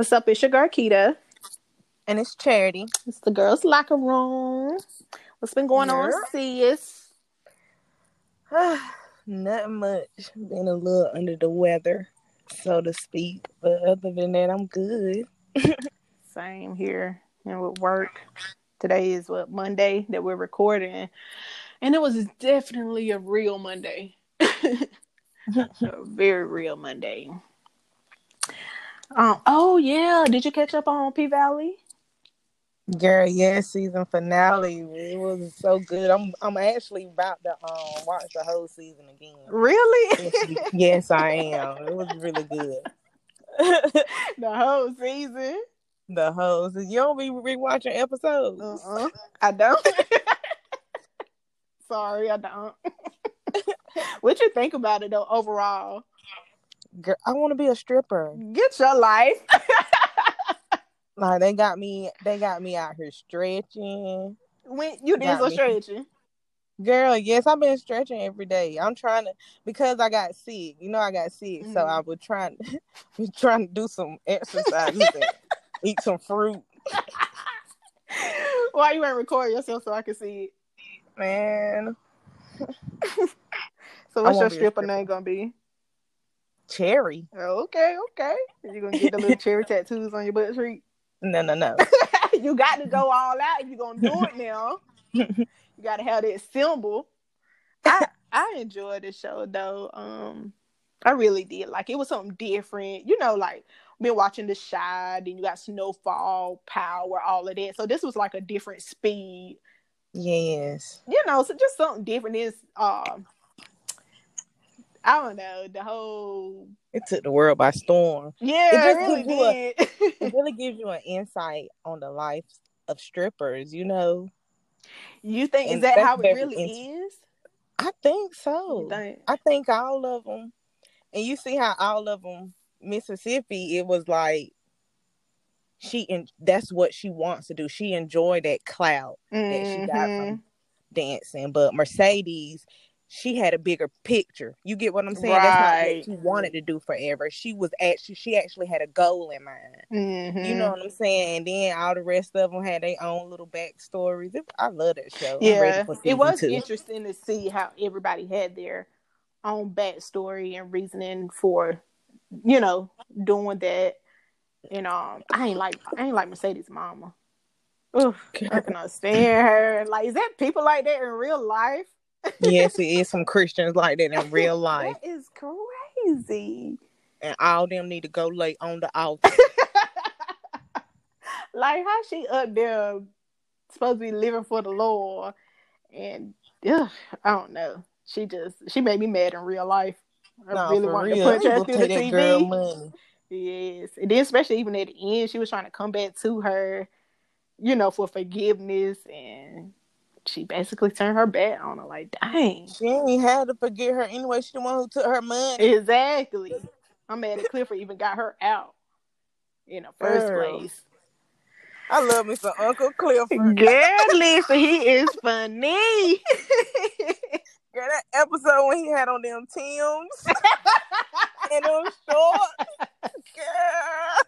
What's up? It's your girl Keita. And it's charity. It's the girls' locker room. What's been going on, sis? Not much. Been a little under the weather, so to speak. But other than that, I'm good. Same here and with work. Today is what Monday that we're recording, and it was definitely a real Monday, a very real Monday. Um. Oh yeah. Did you catch up on P Valley? Girl, yeah, season finale. It was so good. I'm I'm actually about to um watch the whole season again. Really? yes, I am. It was really good. the whole season. the whole season. You don't be rewatching episodes. Uh-uh. I don't. Sorry, I don't. what you think about it though overall? Girl, I want to be a stripper. Get your life. Like they got me, they got me out here stretching. when you did some stretching. Girl, yes, I've been stretching every day. I'm trying to because I got sick. You know, I got sick, so Mhm. I was trying, was trying to do some exercises and eat some fruit. Why you ain't record yourself so I can see it? Man, So what's your won't be a stripper stripper. name gonna be? Cherry? Okay, okay. You gonna get the little cherry tattoos on your butt cheek? No, no, no. you got to go all out if you're gonna do it now. you gotta have that symbol. I I enjoyed the show though. Um I really did. Like it was something different. You know, like been watching The Chi, then you got Snowfall, Power, all of that. So this was like a different speed. Yes, You know, so just something different is um I don't know, the whole it took the world by storm. Yeah, It really you a- did. It really gives you an insight on the life of strippers. You know, you think is that how it really is? I think so. Think? I think all of them, and you see how all of them, Mississippi, it was like she and that's what she wants to do. She enjoyed that clout that she got from mm-hmm. dancing, but Mercedes, she had a bigger picture. You get what I'm saying? Right. That's not what she wanted to do forever. She was actually she actually had a goal in mind. Mhm. You know what I'm saying? And then all the rest of them had their own little backstories. It- I love that show. Yeah, it was two. interesting to see how everybody had their own backstory and reasoning for, you know, doing that. And um, I ain't like I ain't like Mercedes' mama. Ugh, I cannot stand her. Like, is that people like that in real life? Yes, it is some Christians like that in real life. That is crazy. and all them need to go lay on the altar. like how she up there supposed to be living for the Lord, and ugh, I don't know. She just she made me mad in real life. I no, really wanted real. to punch her through the take that girl TV. money. Yes, and then especially even at the end, she was trying to come back to her, you know, for forgiveness, and she basically turned her back on her. Like, dang, She ain't had to forget her anyway. She the one who took her money. exactly. I'm mad at Clifford even got her out in the first Girl. place. I love me some Uncle Clifford. Girl, listen, he is funny. Girl, that episode when he had on them Tims and them shorts. Girl.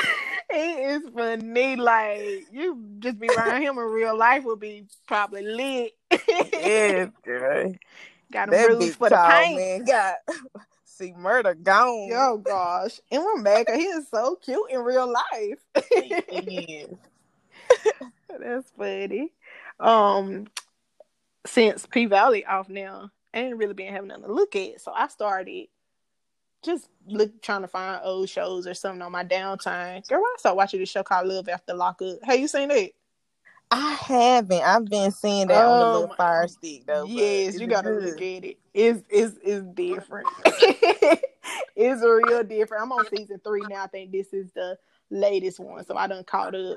he is funny. Like you just be around him in real life would be probably lit. Yes, girl. Got him bruised big for the tall paint. man got see murder gone. Oh gosh, and 'cause he is so cute in real life. Yes. That's funny. Um, since P Valley off now, I ain't really been having nothing to look at, so I started just look trying to find old shows or something on my downtime. Girl, I started watching this show called Love After Lockup. Have you seen it? I haven't. I've been seeing that on the little Um, fire stick though. yes, you gotta good? look at it. It's it's it's different. it's real different. I'm on season three now. I think this is the latest one, so I done caught up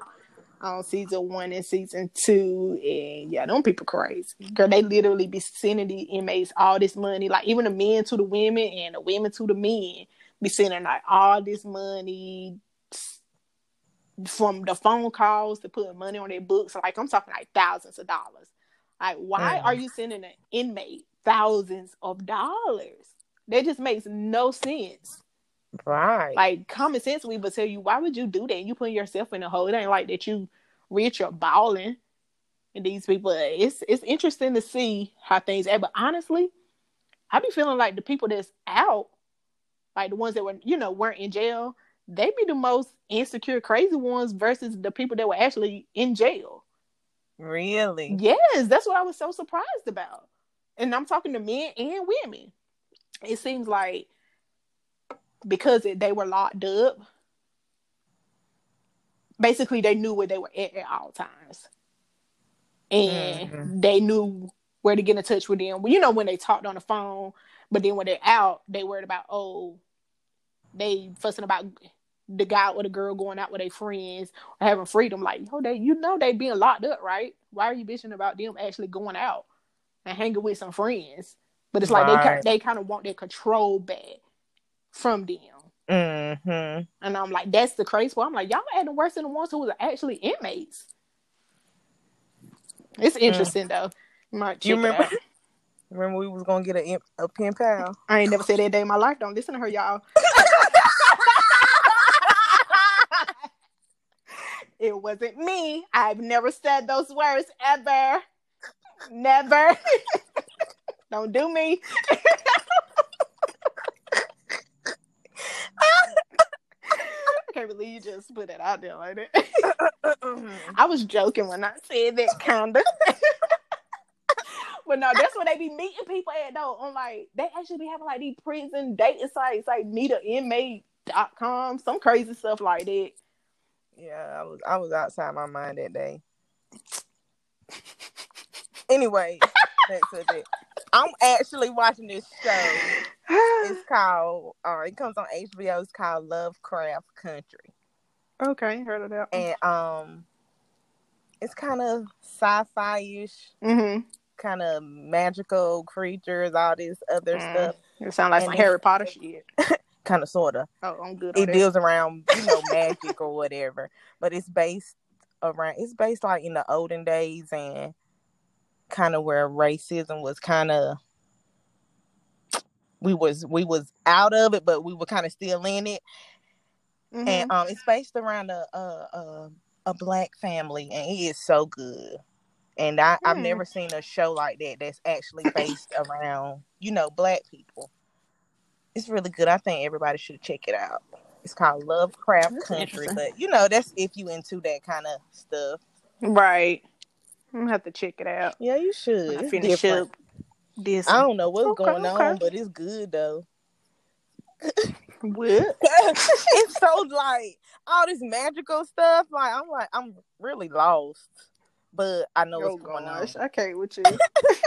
on season one and season two. And yeah, them people crazy. Girl, they literally be sending the inmates all this money, like even the men to the women and the women to the men, be sending like all this money from the phone calls to putting money on their books. Like I'm talking like thousands of dollars. Like, why are you sending an inmate thousands of dollars? That just makes no sense. Right. Like common sense, we would tell you, why would you do that? You putting yourself in a hole. It ain't like that you rich or balling. And these people, it's it's interesting to see how things are. But honestly, I be feeling like the people that's out, like the ones that were, you know, weren't in jail, they be the most insecure, crazy ones versus the people that were actually in jail. really? Yes, that's what I was so surprised about. And I'm talking to men and women. It seems like because it, they were locked up, basically they knew where they were at at all times. And Mhm. they knew where to get in touch with them. You know, when they talked on the phone, but then when they're out, they worried about, oh, they fussing about the guy or the girl going out with their friends or having freedom. Like, yo, they you know they being locked up, right? Why are you bitching about them actually going out and hanging with some friends? But it's like they Right. ki- they kind of want their control back from them. Mm-hmm. And I'm like, that's the crazy part. I'm like, y'all acting worse than the ones who was actually inmates. It's interesting though. You might Mm. You remember? Remember we was gonna get a a pen pal. I ain't never said that day in my life. Don't listen to her, y'all. it wasn't me. I've never said those words ever. Never. Don't do me. I can't believe you just put that out there like that. I was joking when I said that, kinda. but no, that's where they be meeting people at though. On like they actually be having like these prison dating sites like meetainmate.com, some crazy stuff like that. yeah, I was I was outside my mind that day. Anyway, back to that. I'm actually watching this show. It's called uh it comes on HBO, it's called Lovecraft Country. okay, heard of that. And um it's kind of sci-fi ish, Mm-hmm. kind of magical creatures, all this other Mm. stuff. It sounds like And some Harry Potter shit. Kind of sorta. Oh, I'm good it that. deals around you know magic or whatever but it's based around it's based like in the olden days and kind of where racism was kind of we was we was out of it but we were kind of still in it Mhm. and um it's based around a a, a a black family and it is so good and I, I've Hmm. never seen a show like that that's actually based around, you know, black people. It's really good. I think everybody should check it out. It's called Lovecraft That's Country, but you know, that's if you into that kind of stuff. Right. I'm gonna have to check it out. Yeah, you should. Finish up I don't know what's Okay, going okay. on, but it's good though. What? it's so like all this magical stuff. Like I'm like I'm really lost, but I know Oh what's going on. I can't with you.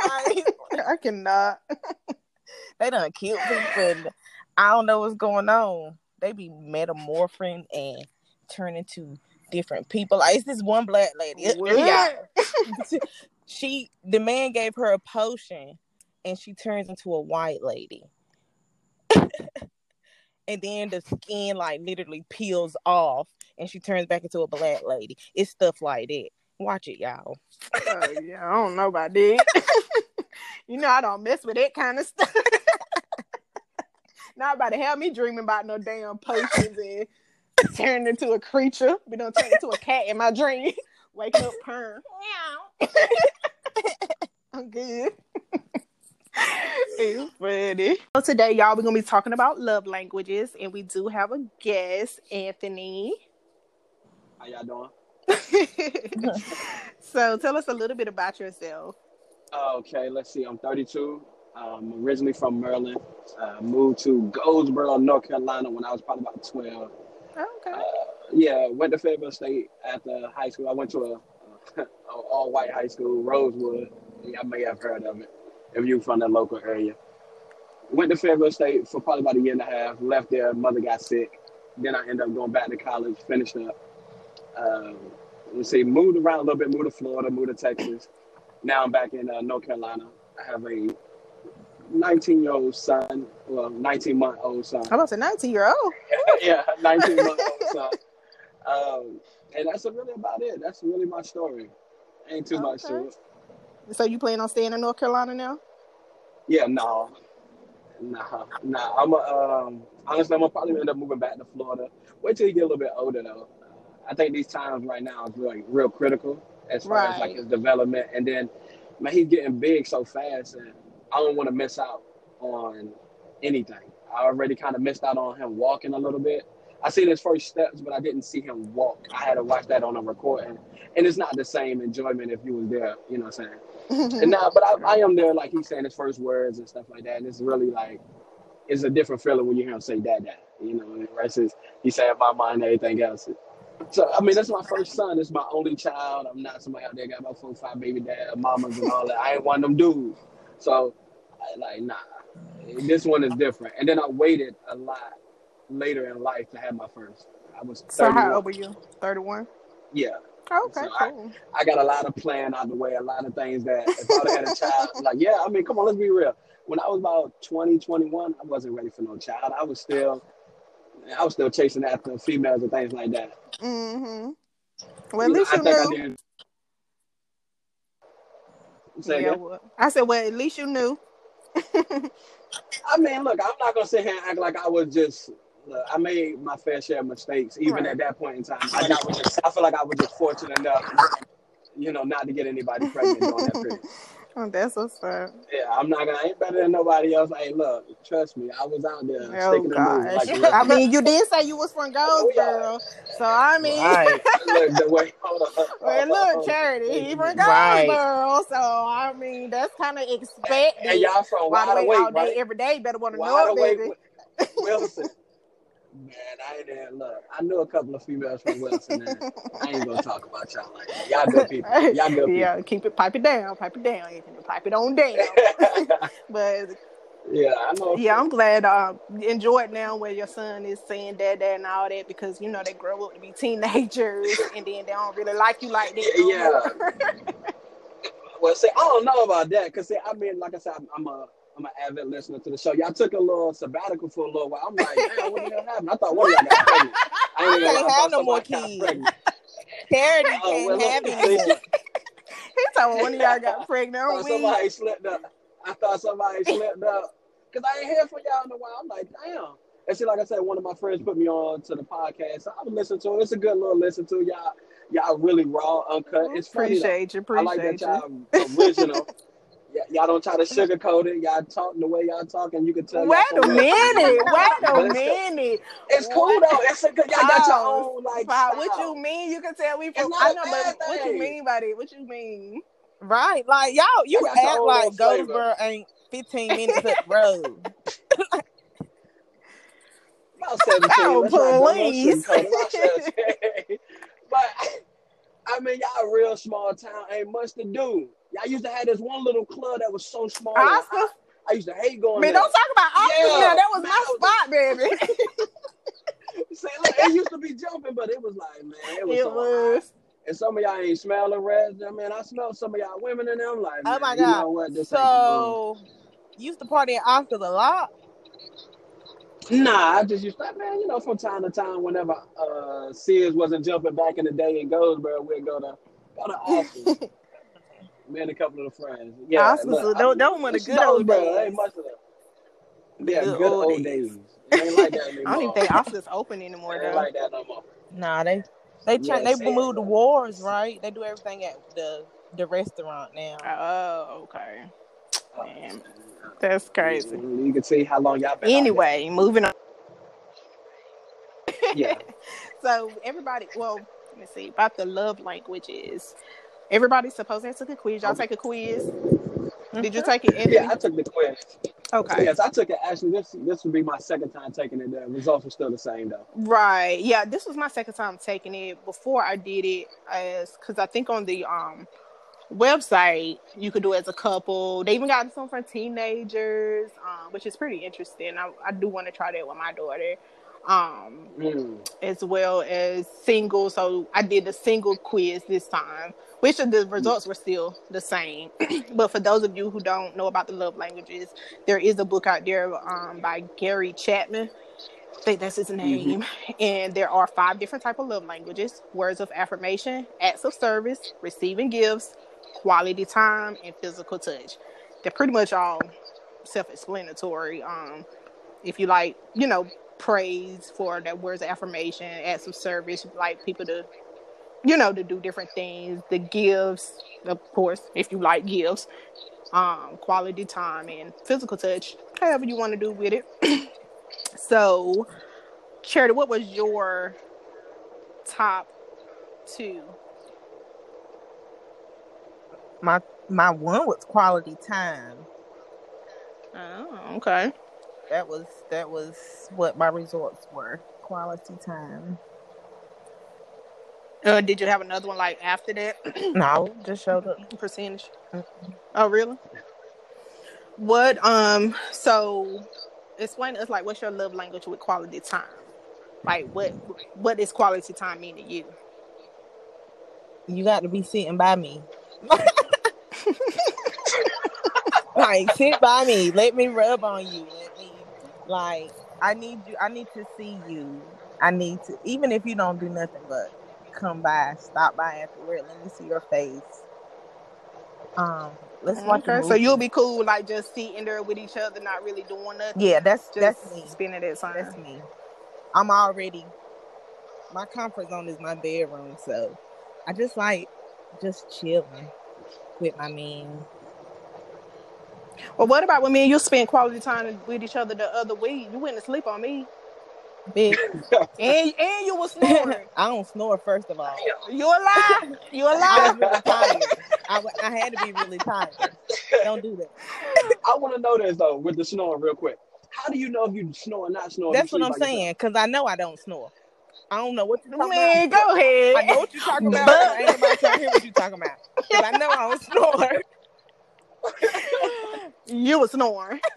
Like, I cannot. they done killed people. I don't know what's going on. They be metamorphing and turn into different people. Like it's this one black lady. What? Yeah. she the man gave her a potion and she turns into a white lady. and then the skin like literally peels off and she turns back into a black lady. It's stuff like that. Watch it, y'all. Oh, yeah, I don't know about that. you know, I don't mess with that kind of stuff. Not about to have me dreaming about no damn potions and turn into a creature. We don't turn into a cat in my dream. Wake up, purr. Meow. I'm good. It's funny. So today, y'all, we're gonna be talking about love languages, and we do have a guest, Anthony. How y'all doing? so tell us a little bit about yourself. Okay, let's see. I'm 32. I'm originally from Maryland. Uh, moved to Goldsboro, North Carolina when I was probably about 12. Okay. Uh, yeah, went to Fayetteville State after high school. I went to a, a all white high school, Rosewood. I may have heard of it if you're from the local area. Went to Fayetteville State for probably about a year and a half. Left there, mother got sick. Then I ended up going back to college, finished up. Um, let's see, moved around a little bit, moved to Florida, moved to Texas. Now I'm back in uh, North Carolina. I have a 19 year old son, well, 19 month old son. I was a 19 year old. yeah, 19 month old son. Um, and that's really about it. That's really my story. Ain't too much to it. So you plan on staying in North Carolina now? Yeah, no. Nah, nah. I'm a, um, honestly, I'm gonna probably end up moving back to Florida. Wait till you get a little bit older, though. I think these times right now is really real critical as far as like his development. And then, man, he's getting big so fast, and I don't want to miss out on anything. I already kind of missed out on him walking a little bit. I seen his first steps, but I didn't see him walk. I had to watch that on a recording, and it's not the same enjoyment if you was there. You know what I'm saying? And now, but I, I am there, like he's saying his first words and stuff like that. And it's really like, it's a different feeling when you hear him say dad, dad. You know, rest he's saying my mind and everything else. So I mean, that's my first son. It's my only child. I'm not somebody out there got about four, five baby dad, mamas and all that. I ain't one of them dudes. So, I, like, nah, this one is different. And then I waited a lot later in life to have my first. I was so how old were you? 31? Yeah. Okay, So I- cool. I got a lot of plan out the way, a lot of things that if I had a child, like, yeah, I mean, come on, let's be real. When I was about 20, 21, I wasn't ready for no child. I was still, I was still chasing after females and things like that. Mm-hmm. Well, at You know, least I you I knew. did. Say Yeah, well, I said, well, at least you knew. I mean, look, I'm not gonna sit here and act like I was just. Look, I made my fair share of mistakes, even Right. at that point in time. Like I, was just, I feel like I was just fortunate enough, you know, not to get anybody pregnant during that period. Oh, that's what's up. Yeah, I'm not gonna. I ain't better than nobody else. Hey, look, trust me, I was out there Oh sticking and moving gosh. like. I mean, you did say you was from Oh, yeah. Goldsboro, so I mean, Right. look, the way, hold on, hold on, well, look. Charity, he from Right. Goldsboro, so I mean, that's kind of expected. And y'all from Wide wide awake awake, all day, right? every day. Better want to know it, awake baby. Wilson. Man, I ain't there. Look, I knew a couple of females from Wilson. Man. I ain't gonna talk about y'all like that. Y'all good people. Y'all good people. yeah, keep it, pipe it down, pipe it down, you pipe it on down. but yeah, I know. yeah, I'm glad uh, enjoy it now where your son is saying dad, dad, and all that because you know they grow up to be teenagers and then they don't really like you like that. Yeah. Well, see, I don't know about that because, see, I mean, like I said, I'm, I'm a I'm an avid listener to the show. Y'all took a little sabbatical for a little while. I'm like, damn, what the hell happened? I thought oh, one of y'all got pregnant. I I can't lie, have no more kids. Charity Oh, can't have any he told one of y'all got pregnant. I somebody slipped up. I thought somebody slipped up because I ain't hear from y'all in a while. I'm like, damn. And see, like I said, one of my friends put me on to the podcast. So I was listening to it. It's a good little listen to. Y'all, y'all really raw, uncut. It's funny. though. Appreciate you, I like that you. y'all original. Y- y'all don't try to sugarcoat it. Y'all talk the way y'all talk, and you can tell. y'all Wait from a minute. Wait a it's, minute. it's cool though. It's a good. Y'all got your oh, own like style. what you mean? You can tell we It's from. not I a know, bad but what you mean by that? What you mean? Right. Like y'all you I act like little flavor. Goldsboro ain't 15 minutes up road. About 17. Oh, Let's not go no please. sugarcoat it. About 17. but I mean, y'all a real small town. Ain't much to do. Y'all used to have this one little club that was so small. Oscar? I used to hate going Man, there. don't talk about Oscar Yeah, now. That was man, my spot, baby. See, look, it used to be jumping, but it was like, man, it was it so was. And some of y'all ain't smelling red. I mean, I smell some of y'all women in there. I'm like, Oh my you know god. what? This So used to party at Oscars a lot. Nah, I just used to, man, you know, from time to time, whenever uh Sears wasn't jumping back in the day in Goldsboro, we'd go to go to Oscars. Me and a couple of the friends. Yeah, Oscars, look, those- I- those were the it's good old Goldsboro, days. Ain't much of that. The Yeah, good good, old old days. days. Ain't like that anymore. I don't even think Oscar's open anymore, It ain't though. like that no more. Nah, they they Yeah, change they see, moved the wars, right? They do everything at the the restaurant now. Oh, okay. uh, Man, that's crazy. You can see how long y'all been. out Anyway, moving on. yeah. So everybody, well, let me see about the love languages. Everybody's supposed to take a quiz. Y'all take a quiz. Did you take it, Anthony? Yeah, I took the quiz. okay. Yes, I took it. Actually, this this would be my second time taking it. The results were still the same though. Right. Yeah, this was my second time taking it. Before I did it as cuz I think on the um website you could do it as a couple. They even got some for teenagers, um, which is pretty interesting. I, I do want to try that with my daughter. Um Mm. as well as single. So I did the single quiz this time, which the results were still the same. but for those of you who don't know about the love languages, there is a book out there um, by Gary Chapman. I think that's his name. And there are five different type of love languages: words of affirmation, acts of service, receiving gifts, quality time, and physical touch. They're pretty much all self-explanatory. Um, if you like, you know, praise for that words of affirmation, acts of service, like people to, you know, to do different things. The gifts, of course, if you like gifts, um, quality time and physical touch, however you want to do with it. so, Charity, what was your top two? My my one was quality time. Oh, okay. That was that was what my results were. Quality time. Uh, did you have another one like after that? No, just showed up. percentage. Oh, really? What? Um. So, explain to us like what's your love language with quality time? Like what? What does quality time mean to you? You got to be sitting by me. like sit by me. Let me rub on you. Let me like I need you I need to see you. I need to even if you don't do nothing but come by, stop by afterward, let me see your face. Um let's watch a Okay, so you'll be cool, like just sitting there with each other, not really doing nothing. Yeah, that's just that's me. spending that time. That's me. I'm already my comfort zone is my bedroom, so I just like just chilling with my man. Well, what about when me and you spent quality time with each other the other week? You went to sleep on me, Bitch. and and you was snoring. I don't snore first of all. You a lie? You a I lie? was really tired. I, I had to be really tired. Don't do that. I want to know this though with the snoring real quick. How do you know if you snore or not snore? That's what I'm saying. Cause I know I don't snore. I don't know what you're talking Man, about. go ahead. I know what you're talking about. but I ain't about to hear what you're talking about. Cause I know I don't snore. You was snoring.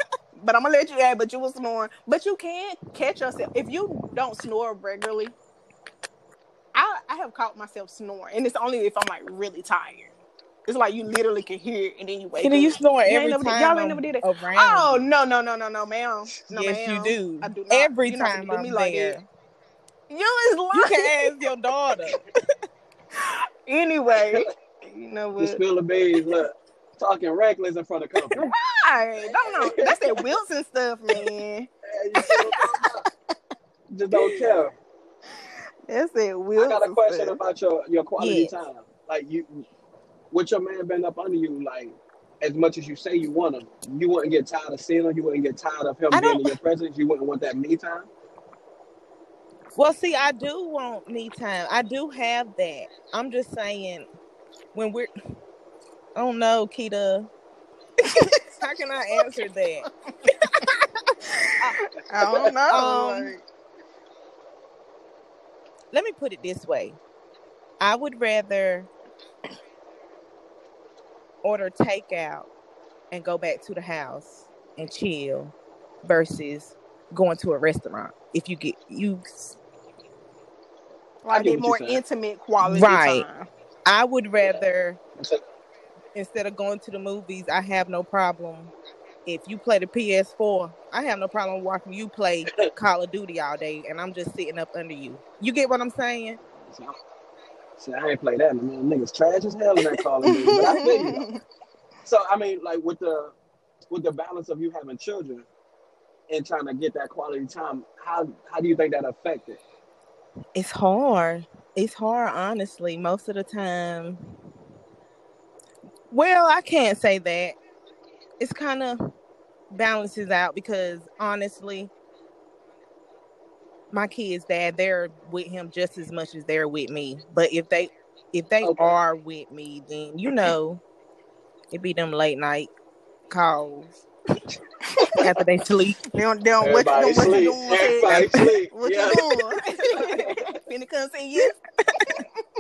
But I'm gonna let you add, but you was snoring. But you can't catch yourself if you don't snore regularly. I I have caught myself snoring, and it's only if I'm like really tired. It's like you literally can hear it, and then you wake Kitty, up. you snore You ain't every never did- time. y'all ain't never did it? Around. Oh no no no no no ma'am. No, yes, ma'am. you do. I do not. Every You're time gonna do I'm me like there. that. You is lying. You can ask your daughter. anyway, you know the what? spill the beans. Look, talking reckless in front of company. Right. Don't know. That's that Wilson stuff, man. Hey, you see what I'm? Just don't care. That's that I got a question stuff. about your your quality Yes. time. Like you, with your man been up under you, like as much as you say you want him, you wouldn't get tired of seeing him. You wouldn't get tired of him I being don't- in your presence. You wouldn't want that me time. Well, see, I do want me time. I do have that. I'm just saying, when we're, I don't know, Kita. How can I answer that? I don't know. Um, like, Let me put it this way. I would rather order takeout and go back to the house and chill versus going to a restaurant. If you get you like get that what more intimate quality Right. time. I would rather So, instead of going to the movies, I have no problem. If you play the PS4, I have no problem watching you play Call of Duty all day, and I'm just sitting up under you. You get what I'm saying? so, see, I ain't play that. Man, niggas trash as hell in that Call of Duty. But I feel you. So I mean, like with the with the balance of you having children and trying to get that quality time, how how do you think that affected? It's hard. It's hard, honestly, most of the time. Well, I can't say that. It's kind of balances out because honestly, my kids' dad, they're with him just as much as they're with me. But if they if they Okay. are with me, then you know, it be them late night calls after they sleep. They don't, they don't what you doing? What you doing? Say, sleep. What Yeah. you doing? Finna come say yes.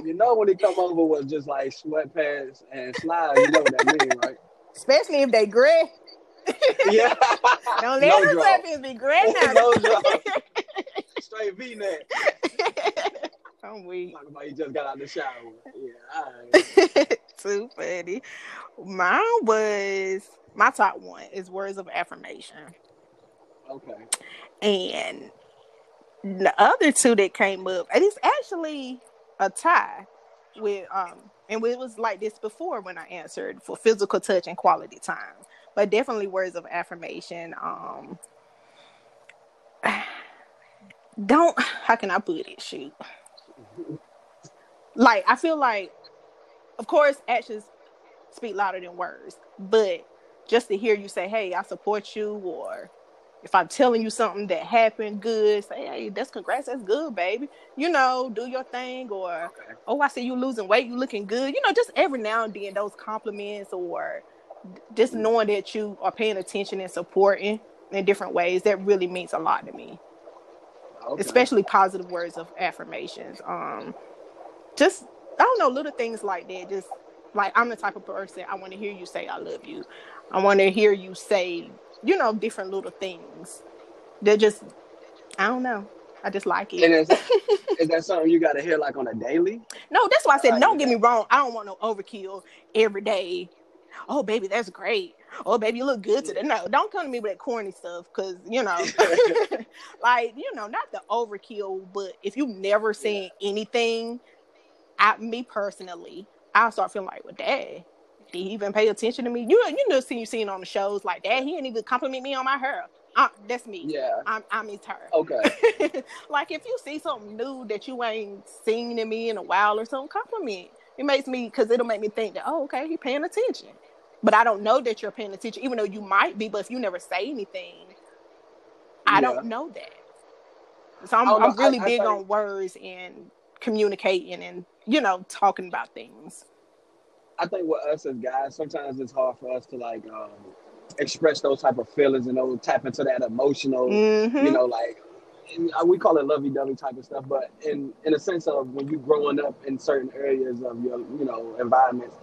You know when he come over with just like sweatpants and slides, you know what that means, right? Especially if they gray. Yeah. Don't let no draw. weapons be gray now. no. Straight V neck. I'm weak. Talking about you just got out the shower. Yeah, all right. Too funny. Mine was my top one is words of affirmation. Okay. And the other two that came up, and it's actually a tie with um and it was like this before when I answered for physical touch and quality time. But definitely words of affirmation. Um don't how can I put it? Shoot. Like I feel like of course actions speak louder than words, but just to hear you say, Hey, I support you or if I'm telling you something that happened good, say, hey, that's congrats, that's good, baby. You know, do your thing, or Okay. oh, I see you losing weight, you looking good. You know, just every now and then those compliments or just knowing that you are paying attention and supporting in different ways, that really means a lot to me. Okay. Especially positive words of affirmations. Um just I don't know, little things like that. Just like I'm the type of person I want to hear you say I love you. I want to hear you say, you know, different little things. They're just I don't know. I just like it. And is, is that something you got to hear like on a daily? No, that's why I said, like don't get me wrong. I don't want no overkill every day. Oh, baby, that's great. Oh, baby, you look good today. No, don't come to me with that corny stuff because, you know, like, you know, not the overkill, but if you've never saying anything, I, me personally, I'll start feeling like, well, dad, did he even pay attention to me? You, you know, see you seen on the shows like that. He didn't even compliment me on my hair. Uh, that's me. Yeah. I'm, I'm his her. Okay. like if you see something new that you ain't seen in me in a while or something, compliment. It makes me because it'll make me think that oh okay, he paying attention. But I don't know that you're paying attention, even though you might be. But if you never say anything, I Yeah. don't know that. So I'm, Oh, I'm really I- I big think- on words and communicating and you know talking about things. I think with us as guys, sometimes it's hard for us to like um, express those type of feelings and those tap into that emotional, Mhm. you know, like uh, we call it lovey-dovey type of stuff. But in in a sense of when you growing up in certain areas of your you know environments,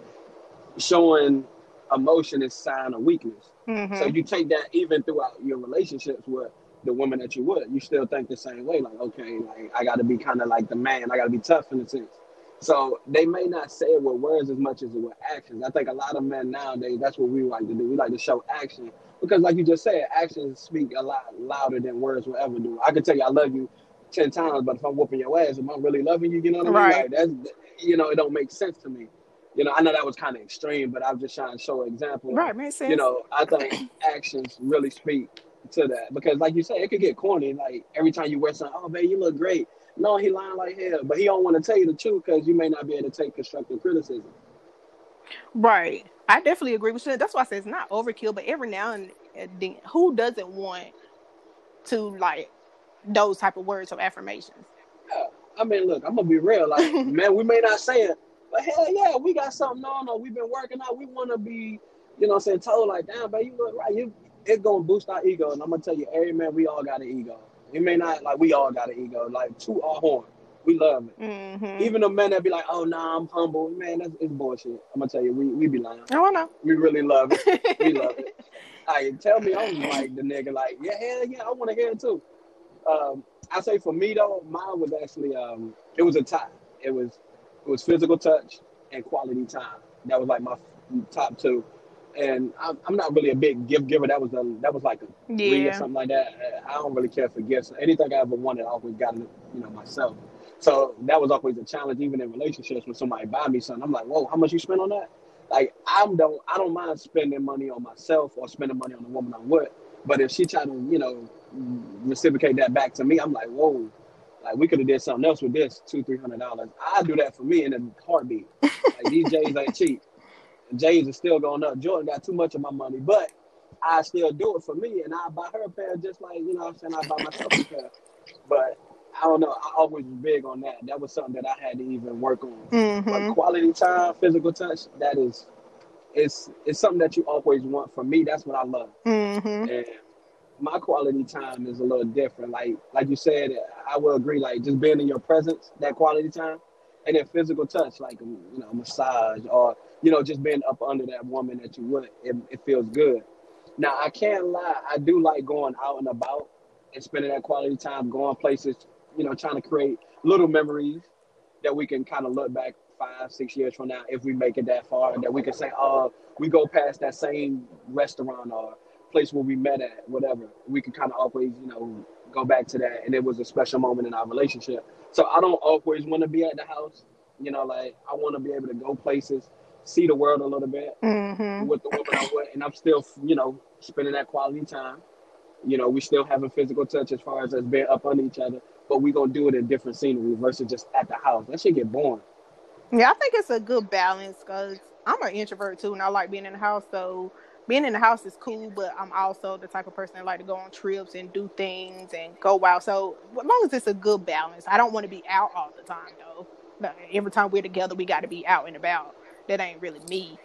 showing emotion is sign of weakness. Mhm. So you take that even throughout your relationships with the woman that you would, you still think the same way. Like, okay, like I got to be kind of like the man. I got to be tough in a sense. So they may not say it with words as much as it with actions. I think a lot of men nowadays, that's what we like to do. We like to show action because, like you just said, actions speak a lot louder than words will ever do. I can tell you I love you ten times, but if I'm whooping your ass, am I'm really loving you? You know what I mean? Right. Like that's you know, it don't make sense to me. You know, I know that was kind of extreme, but I'm just trying to show an example. right, makes sense. you know, I think actions really speak to that because, like you say, it could get corny. Like every time you wear something, oh man, you look great. No, he lying like hell, but he don't want to tell you the truth because you may not be able to take constructive criticism. Right. I definitely agree with you. That's why I say it's not overkill, but every now and eh, then, who doesn't want to like those type of words of affirmations? Yeah. I mean, look, I'm gonna be real. Like, man, we may not say it, but hell yeah, we got something on. Or we've been working out. We want to be, you know, what I'm saying told like, damn, but you look right. You, it's gonna boost our ego. And I'm gonna tell you, every man, we all got an ego. You may not like, we all got an ego. Like, to our horn, we love it. Mm-hmm. Even the men that be like, "Oh, nah, I'm humble," man, that's it's bullshit. I'm gonna tell you, we, we be lying. oh, I know. We really love it. We love it. Like, tell me, I'm like the nigga. Like, yeah, hell yeah, I want to hear it too. Um, I say for me though, mine was actually um, it was a tie. It was it was physical touch and quality time. That was like my top two. And I'm, I'm not really a big gift giver. That was a that was like a three or something like that. I don't really care for gifts. Anything I ever wanted, I always got it, you know, myself. So that was always a challenge, even in relationships. When somebody buy me something, I'm like, "Whoa, how much you spend on that?" Like, I'm don't, I don't mind spending money on myself or spending money on the woman I'm with. But if she try to, you know, reciprocate that back to me, I'm like, "Whoa." Like we could have did something else with this two, three hundred dollars. I do that for me in a heartbeat. Like these J's ain't cheap. J's is still going up. Jordan got too much of my money, but I still do it for me, and I buy her a pair just like you know. what I'm saying I buy myself a pair, but I don't know. I always was big on that. That was something that I had to even work on. Mm-hmm. But quality time, physical touch, that is it's it's something that you always want. For me, that's what I love. Mm-hmm. And my quality time is a little different. Like like you said, I will agree. Like just being in your presence, that quality time, and then physical touch, like you know, massage or you know, just being up under that woman that you would, it, it feels good. Now I can't lie, I do like going out and about and spending that quality time, going places, you know, trying to create little memories that we can kind of look back five, six years from now if we make it that far, that we can say, oh, we go past that same restaurant or place where we met at, whatever. We can kind of always, you know, go back to that, and it was a special moment in our relationship. So I don't always want to be at the house. You know, like I want to be able to go places, see the world a little bit Mm-hmm. with the woman I'm with, and I'm still, you know, spending that quality time. You know, we still have a physical touch as far as us being up on each other, but we gonna do it in different scenery versus just at the house. That should get boring. Yeah, I think it's a good balance because I'm an introvert too, and I like being in the house. So being in the house is cool, but I'm also the type of person that like to go on trips and do things and go out. So as long as it's a good balance, I don't want to be out all the time though. But every time we're together, we got to be out and about. That ain't really me.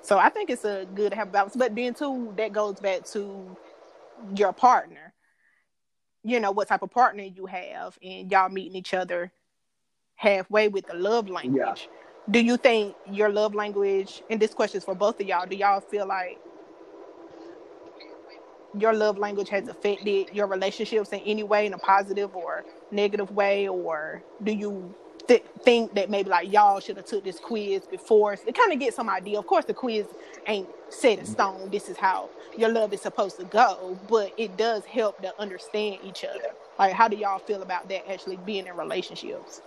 So I think it's a good to have a balance. But then too, that goes back to your partner. You know what type of partner you have, and y'all meeting each other halfway with the love language. Do you think your love language, and this question is for both of y'all, do y'all feel like your love language has affected your relationships in any way, in a positive or negative way, or do you th- think that maybe like y'all should have took this quiz before to kind of get some idea? Of course, the quiz ain't set in stone. This is how your love is supposed to go, but it does help to understand each other. Like, how do y'all feel about that actually being in relationships?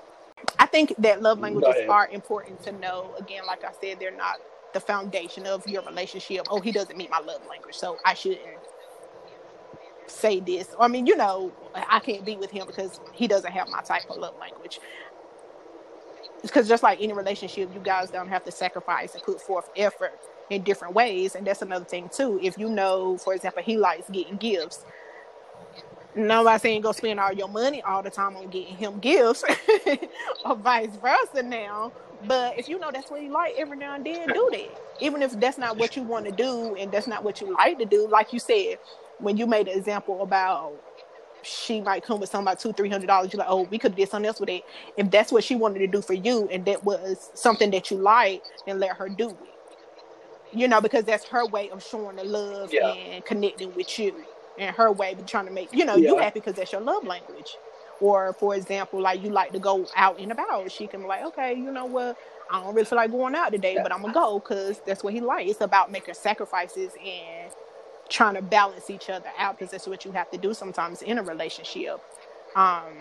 I think that love languages are important to know. Again, like I said, they're not the foundation of your relationship. Oh, he doesn't meet my love language, so I shouldn't say this. I mean, you know, I can't be with him because he doesn't have my type of love language. Because just like any relationship, you guys don't have to sacrifice and put forth effort in different ways. And that's another thing too. If you know, for example, he likes getting gifts, nobody saying go spend all your money all the time on getting him gifts or vice versa now. But if you know that's what you like every now and then, do that. Even if that's not what you want to do and that's not what you like to do, like you said, when you made an example about she might come with something about two, three hundred dollars, you're like, oh, we could did something else with it. If that's what she wanted to do for you and that was something that you like, then let her do it. You know, because that's her way of showing the love Yeah. and connecting with you. And her way of trying to make you know you happy because that's your love language. Or for example, like you like to go out and about. She can be like, okay, you know what? I don't really feel like going out today, but I'm gonna go because that's what he likes. It's about making sacrifices and trying to balance each other out because that's what you have to do sometimes in a relationship. Um,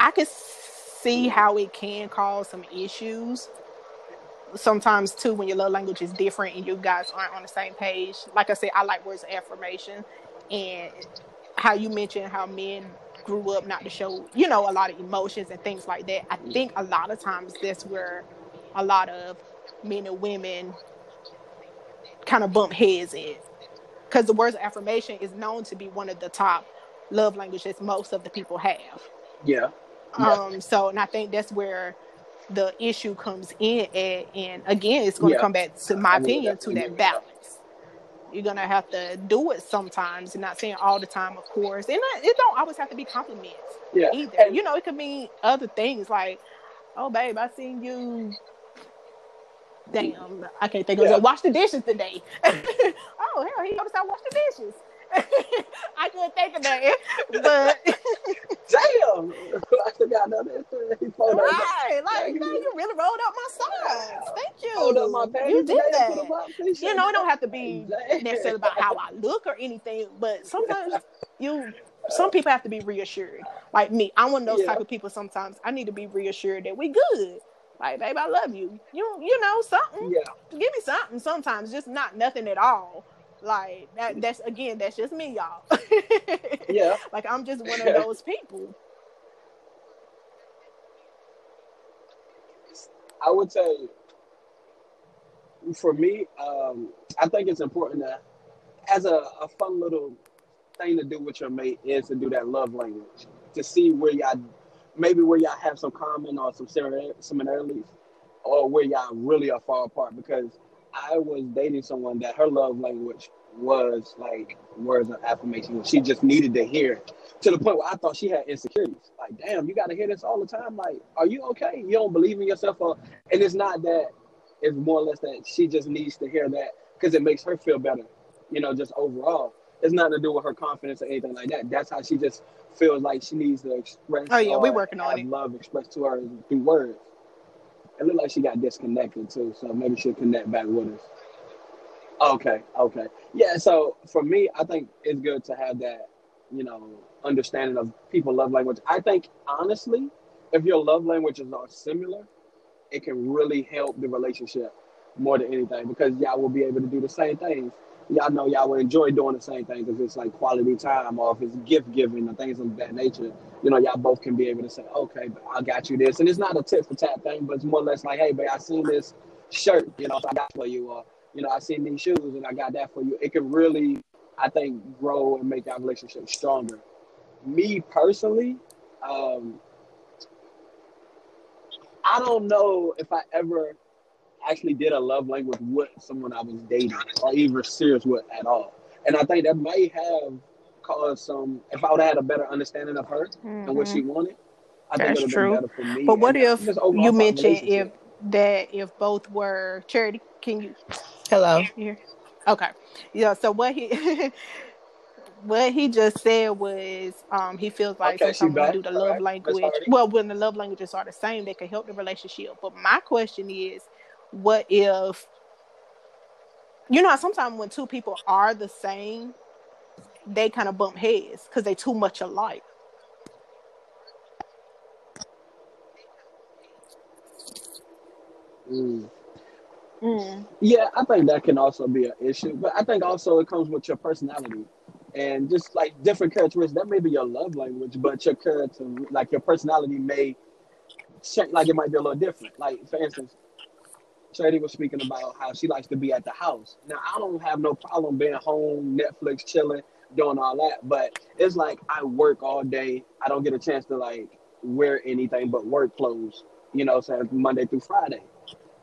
I could see how it can cause some issues sometimes too when your love language is different and you guys aren't on the same page. Like I said, I like words of affirmation and how you mentioned how men grew up not to show, you know, a lot of emotions and things like that. I think a lot of times that's where a lot of men and women kind of bump heads in. Because the words of affirmation is known to be one of the top love languages most of the people have. Yeah. Yeah. Um, so, and I think that's where the issue comes in at. And again, it's going to Yeah. come back to my I opinion to that balance. You're gonna have to do it sometimes, and not saying all the time, of course. And it don't always have to be compliments Yeah. either. And- You know, it could mean other things like, "Oh, babe, I seen you." Damn, I can't think of Yeah. it. Wash the dishes today. oh hell, he noticed I washed the dishes. I couldn't think of that, but Damn. I forgot that. He pulled up, right, like man, you really rolled up my socks. Thank you. pulled up my you did that. and put 'em up. Appreciate You know, it don't have to be necessarily about how I look or anything, but sometimes you some people have to be reassured. Like me, I'm one of those Yeah. type of people sometimes I need to be reassured that we good. Like, babe, I love you. You you know, something. Yeah. Give me something sometimes, just not nothing at all. Like that that's again, that's just me, y'all. Yeah. like I'm just one of those people. I would say for me, um, I think it's important to, as a, a fun little thing to do with your mate is to do that love language to see where y'all, maybe where y'all have some common or some similar- similarities, or or where y'all really are far apart because I was dating someone that her love language was like words of affirmation. She just needed to hear to the point where I thought she had insecurities. Like, damn, you got to hear this all the time. Like, are you okay? You don't believe in yourself, or and it's not that. It's more or less that she just needs to hear that because it makes her feel better. You know, just overall, it's nothing to do with her confidence or anything like that. That's how she just feels like she needs to express. Oh, yeah, we working on it. Love expressed to her through words. It looked like she got disconnected too, so maybe she'll connect back with us. Okay, okay. Yeah, so for me, I think it's good to have that, you know, understanding of people love language. I think honestly, if your love languages are similar, it can really help the relationship more than anything because y'all will be able to do the same things. Y'all know y'all will enjoy doing the same thing because it's like quality time or if it's gift giving or things of that nature. You know, y'all both can be able to say, okay, but I got you this. And it's not a tip for tap thing, but it's more or less like, hey, but I seen this shirt, you know, I got for you. Or, you know, I seen these shoes and I got that for you. It can really, I think, grow and make our relationship stronger. Me personally, um, I don't know if I ever actually did a love language with someone I was dating or even serious with at all. And I think that might have caused some, if I would have had a better understanding of her and what she wanted, I think That's it would have true. been better for me. But what and if you mentioned if that if both were charity? Can you Hello. hear? Okay. Yeah. So what he what he just said was um he feels like Okay, she sometimes when do the All love right, language well when the love languages are the same they can help the relationship but my question is what if you know sometimes when two people are the same they kind of bump heads because they too much alike Mm. mm. Yeah, I think that can also be an issue, but I think also it comes with your personality and just like different characteristics. That may be your love language, but your character, like your personality, may. Like it might be a little different. Like for instance, Charity was speaking about how she likes to be at the house. Now I don't have no problem being home, Netflix, chilling, doing all that, but it's like I work all day. I don't get a chance to like wear anything but work clothes. You know, so Monday through Friday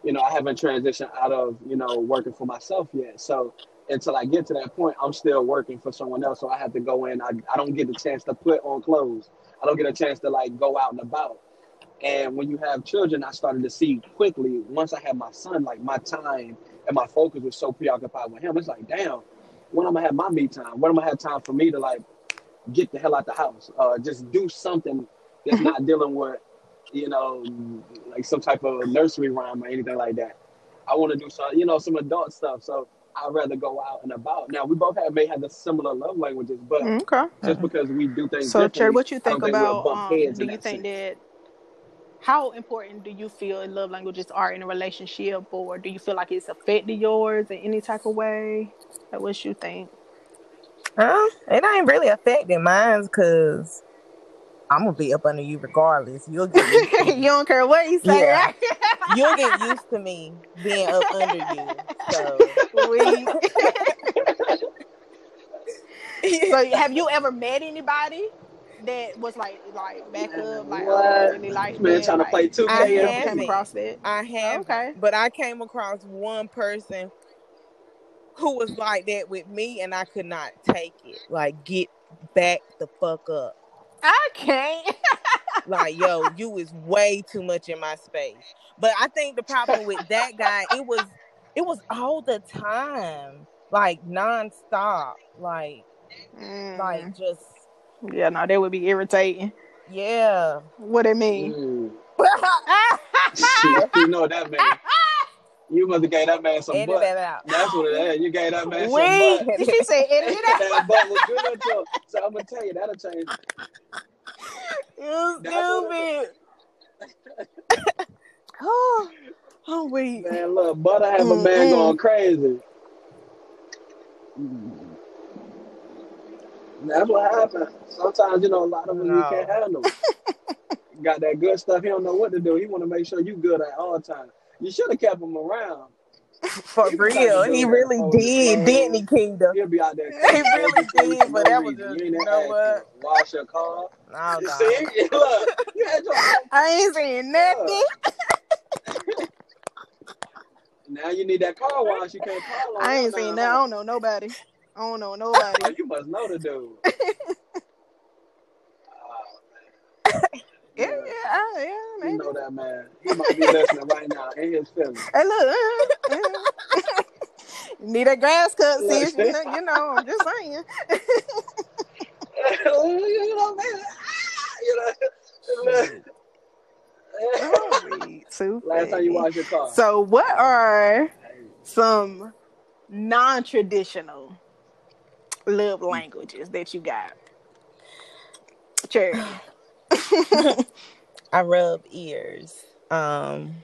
you know, I haven't transitioned out of, you know, working for myself yet. So until I get to that point, I'm still working for someone else. So I have to go in. I, I don't get a chance to put on clothes. I don't get a chance to like go out and about. And when you have children, I started to see quickly, once I had my son, like my time and my focus was so preoccupied with him. It's like, damn, when I'm gonna have my me time? When am I gonna have time for me to like get the hell out the house? Uh, just do something that's not dealing with, you know, like some type of nursery rhyme or anything like that. I want to do some, you know, some adult stuff. So I'd rather go out and about. Now we both have may have the similar love languages, but okay just because we do things so differently, what you think think about um do you think sense. that how important do you feel love languages are in a relationship or do you feel like it's affected yours in any type of way like what you think Huh? Um, it ain't really affecting mine because I'm gonna be up under you regardless. You'll get you don't care what you say Yeah. right You'll get used to me being up under you. So We- so have you ever met anybody that was like like back up like oh, I really like Man that trying to play 2K I you came haven't. across that I have, okay but I came across one person who was like that with me, and I could not take it. Like, get back the fuck up. I can't Like, yo, you is way too much in my space. But I think the problem with that guy, it was, it was all the time, like nonstop, like, Mm. like just, yeah no that would be irritating yeah. what it mean Mm. You know that man. You must have gave that man some Edit butt. that out. That's what it is. You gave that man some Wait, butt. she said edit it out. that butt was good too. So I'm gonna tell you that'll change. You That's what stupid. Oh, oh wait. Man, look, butter have a man going crazy. That's what happens. Sometimes you know a lot of them you can't handle. Got that good stuff. He don't know what to do. He want to make sure you good at all times. You should have kept him around. For He real, he really did, didn't he. Kingdom? He'll be out there. He really did, but that was just, you you know what? Wash your car. Oh, You God. see? Look, you had your I ain't saying nothing. Now you need that car wash, you can't call I ain't seen that. I don't know nobody. I don't know nobody. You must know the dude. yeah, Yeah. yeah, yeah, You know that man. He might be listening right now in his feelings. Hey, look. uh, uh. Need a grass cut, sis. You know, you know, I'm just saying. you know, man. ah, You know. Last time you washed your car. So, what are some non-traditional love languages that you got? Cherry. I rub ears. Um,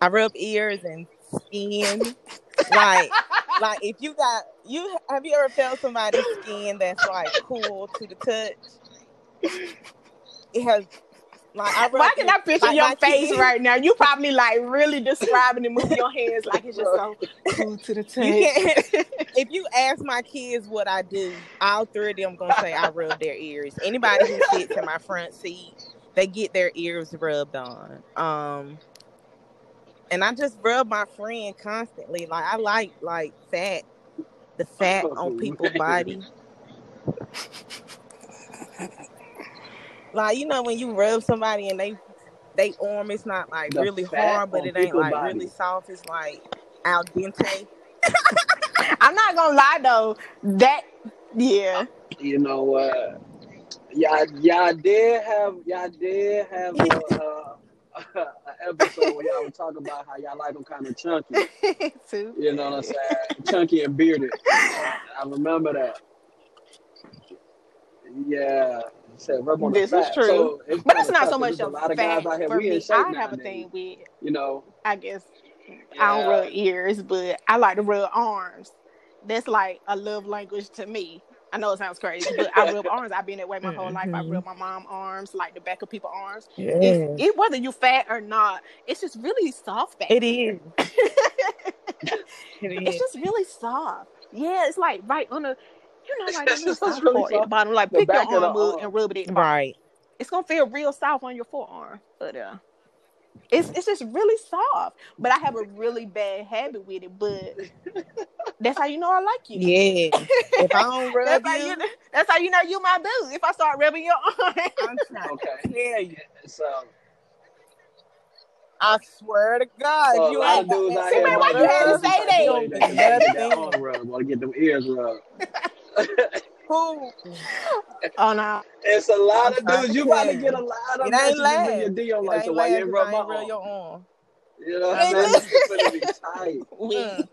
I rub ears and skin. like, like if you got you have you ever felt somebody's skin that's like cool to the touch? It has like I rub Why can I ears- picture like your my face kids- right now? You probably like really describing and moving your hands like it's just so cool to the touch. You if you ask my kids what I do, all three of them gonna say I rub their ears. Anybody who sits in my front seat, they get their ears rubbed on. Um, and I just rub my friend constantly. Like I like like fat, the fat on people's body. Like you know when you rub somebody and they they arm it's not like The really hard, but it ain't like body. really soft. It's like al dente. I'm not gonna lie though, that yeah. you know, uh, y'all, y'all did have, y'all did have a, uh, an episode where y'all were talking about how y'all like them kind of chunky. You know what I'm saying? chunky and bearded. I remember that. Yeah. Said rub on the This is true. So it's But it's not so much a of lot of fat guys out here. for We in me. shape I have a nowadays, thing with You know. I guess I don't Yeah. rub ears, but I like to rub arms. That's like a love language to me. I know it sounds crazy, but I rub arms. I've been that way my whole life. I rub mm-hmm. my mom arms, like the back of people arms. Yeah, It's, it whether you fat or not, it's just really soft back. it is. It it's just really soft. Yeah, it's like right on the, you know, like It's on just soft really part at the soft. bottom. Like The pick your back arm up arm. and rub it at. Right. It's gonna feel real soft on your forearm, but uh, it's it's just really soft. But I have a really bad habit with it. But that's how you know I like you. Yeah. If I don't rub That's how you, you. That's how you know you my boo. If I start rubbing your arm. I'm trying Okay. to tell you. So I swear to God, So you lot ain't of dudes got out that here, man, why might you be had to the say type that? lady that can get that arm rubbed get them ears rubbed. Who? oh no. It's a lot I'm of dudes. You about to get a lot of It ain't messages in your DM like, so ain't why you ain't rub my arm? your arm. You know what I'm saying? listen. It's gonna be tight. Mm.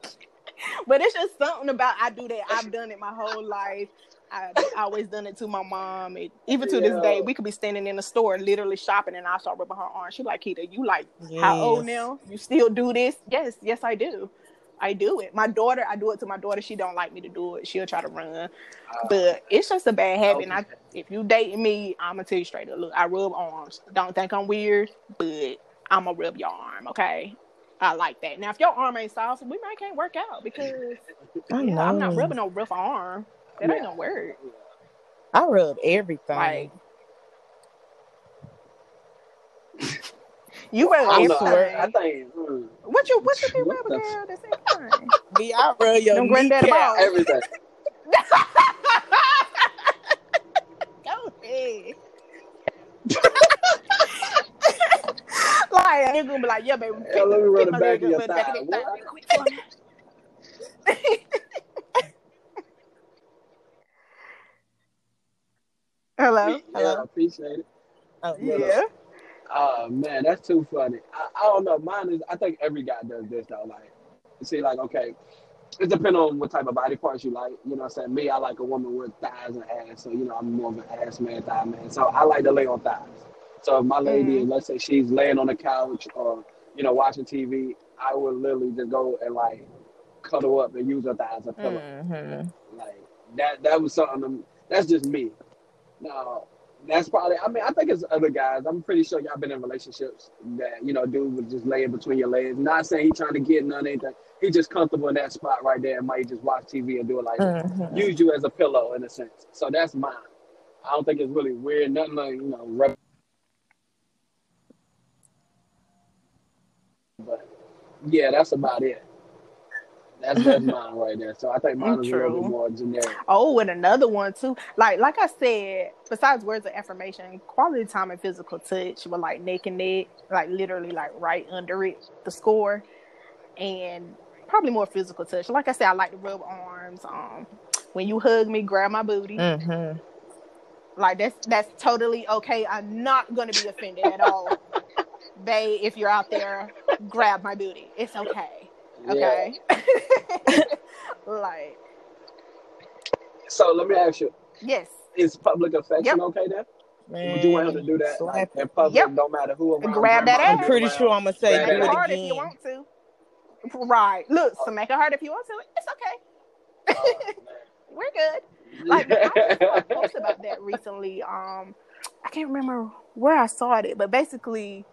But it's just something about I do that. I've done it my whole life. I I always done it to my mom. It, even to this day, we could be standing in the store, literally shopping, and I start rubbing her arm. She like, Keita, you like how old now? You still do this? Yes, yes, I do. I do it. My daughter, I do it to my daughter. She don't like me to do it. She'll try to run, Uh, but it's just a bad habit. And I, if you dating me, I'm gonna tell you straight up. Look, I rub arms. Don't think I'm weird, but I'm gonna rub your arm. Okay. I like that. Now, if your arm ain't soft, we might can't work out because I yeah, I'm not rubbing no rough arm. That ain't Yeah. gonna work. I rub everything. Like you I rub know. I, I think mm, What you what you be What rubbing, the- girl? That's everything. B, I rub your Them granddaddy balls. everything. Go ahead. like nigga gonna be like, yeah, baby. Yeah, let me rub pick the back of your up, back thigh. of that thigh What? real quick for me. Hello. Yeah, Hello? I appreciate it. Oh, Yeah. Oh man, that's too funny. I, I don't know. Mine is. I think every guy does this though. Like, see, like, okay, it depends on what type of body parts you like. You know, what I'm saying me, I like a woman with thighs and ass. So you know, I'm more of an ass man, thigh man. So I like to lay on thighs. So if my lady, Mm. let's say she's laying on the couch or you know watching TV, I would literally just go and like cuddle up and use her thighs as a pillow. Mhm. Like that. That was something. That's just me. Now, that's probably. I mean, I think it's other guys. I'm pretty sure y'all been in relationships that you know, dude was just laying between your legs. Not saying he trying to get none anything. He just comfortable in that spot right there and might just watch TV and do it like. Mhm. Use you as a pillow in a sense. So that's mine. I don't think it's really weird. Nothing like you know. Rub- but yeah, that's about it. That's that's mine right there. So I think mine is a little bit more generic. Oh, and another one too. Like like I said, besides words of affirmation, quality time and physical touch were like neck and neck, like literally like right under it, the score. And probably more physical touch. Like I said, I like to rub arms. Um when you hug me, grab my booty. Mm-hmm. Like that's that's totally okay. I'm not gonna be offended at all. Babe, if you're out there, grab my booty. It's okay. Yeah. Okay. like, So let me ask you: yes. Is public affection Yep. okay then? Would you want him to do that like, Slap in public? Yep. Don't matter who around. Grab that grandma, I'm pretty sure I'm gonna say Grab do it it hard if you want to. Right. Look, so make it hard if you want to. It's okay. Oh, We're good. man. Like I saw a post about that recently. Um, I can't remember where I saw it, but basically,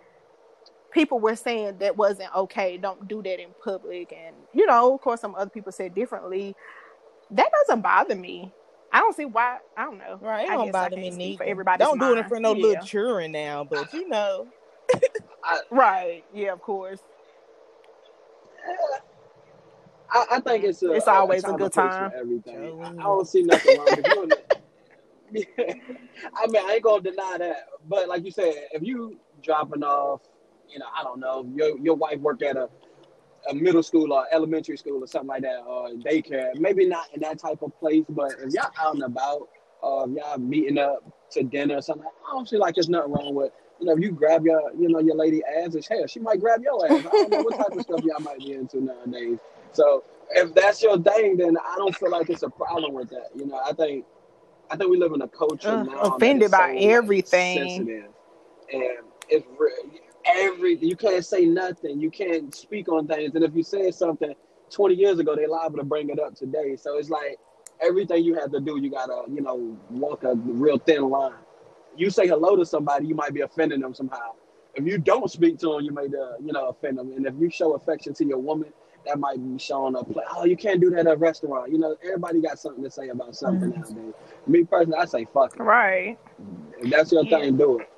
people were saying that wasn't okay. Don't do that in public, and you know, of course, some other people said differently. That doesn't bother me. I don't see why. I don't know. Right, it I don't guess I bother me can't neither. For everybody's Don't do it in front of no yeah. little children now, but you know. Right. Yeah. Of course. I, I think it's a, It's always a time good time. Everything. I, I don't see nothing wrong with doing that. I mean, I ain't gonna deny that, but like you said, if you dropping off, you know, I don't know, your your wife worked at a a middle school or elementary school or something like that, or daycare. Maybe not in that type of place, but if y'all out and about, or if y'all meeting up to dinner or something, I don't feel like there's nothing wrong with. You know, if you grab your, you know, your lady ass, it's hell, she might grab your ass. I don't know what type of stuff y'all might be into nowadays. So if that's your thing, then I don't feel like it's a problem with that. You know, I think, I think we live in a culture Uh, now offended by so, everything. sensitive, and it's re- every you can't say nothing, you can't speak on things, and if you said something 20 years ago, they're liable to bring it up today. So it's like everything you have to do, you gotta, you know, walk a real thin line. You say hello to somebody, you might be offending them somehow. If you don't speak to them, you may, uh, you know, offend them. And if you show affection to your woman, that might be showing up. Like, oh, you can't do that at a restaurant. You know, everybody got something to say about something nowadays. Me personally, I say fuck it. Right. If that's your Yeah. thing, do it.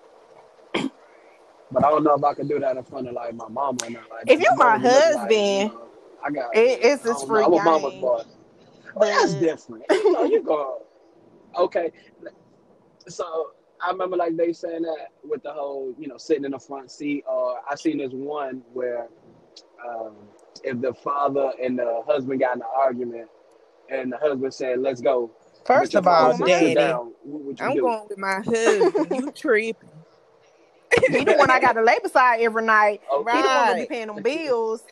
But I don't know if I can do that in front of like my mama or not. Like, If you're my mama be looking like, husband, know, I got it- it's this don't know, free I'm a mama's boy. Well, that's different. You know, you go okay. So I remember like they saying that with the whole, you know, sitting in the front seat. Or I seen this one where um, if the father and the husband got in an argument, and the husband said, "Let's go." First of all, father said, "Sit Daddy, down," what would you I'm do? going with my husband. You tripping? He the one I got to lay beside every night. He the one be Right. paying them bills.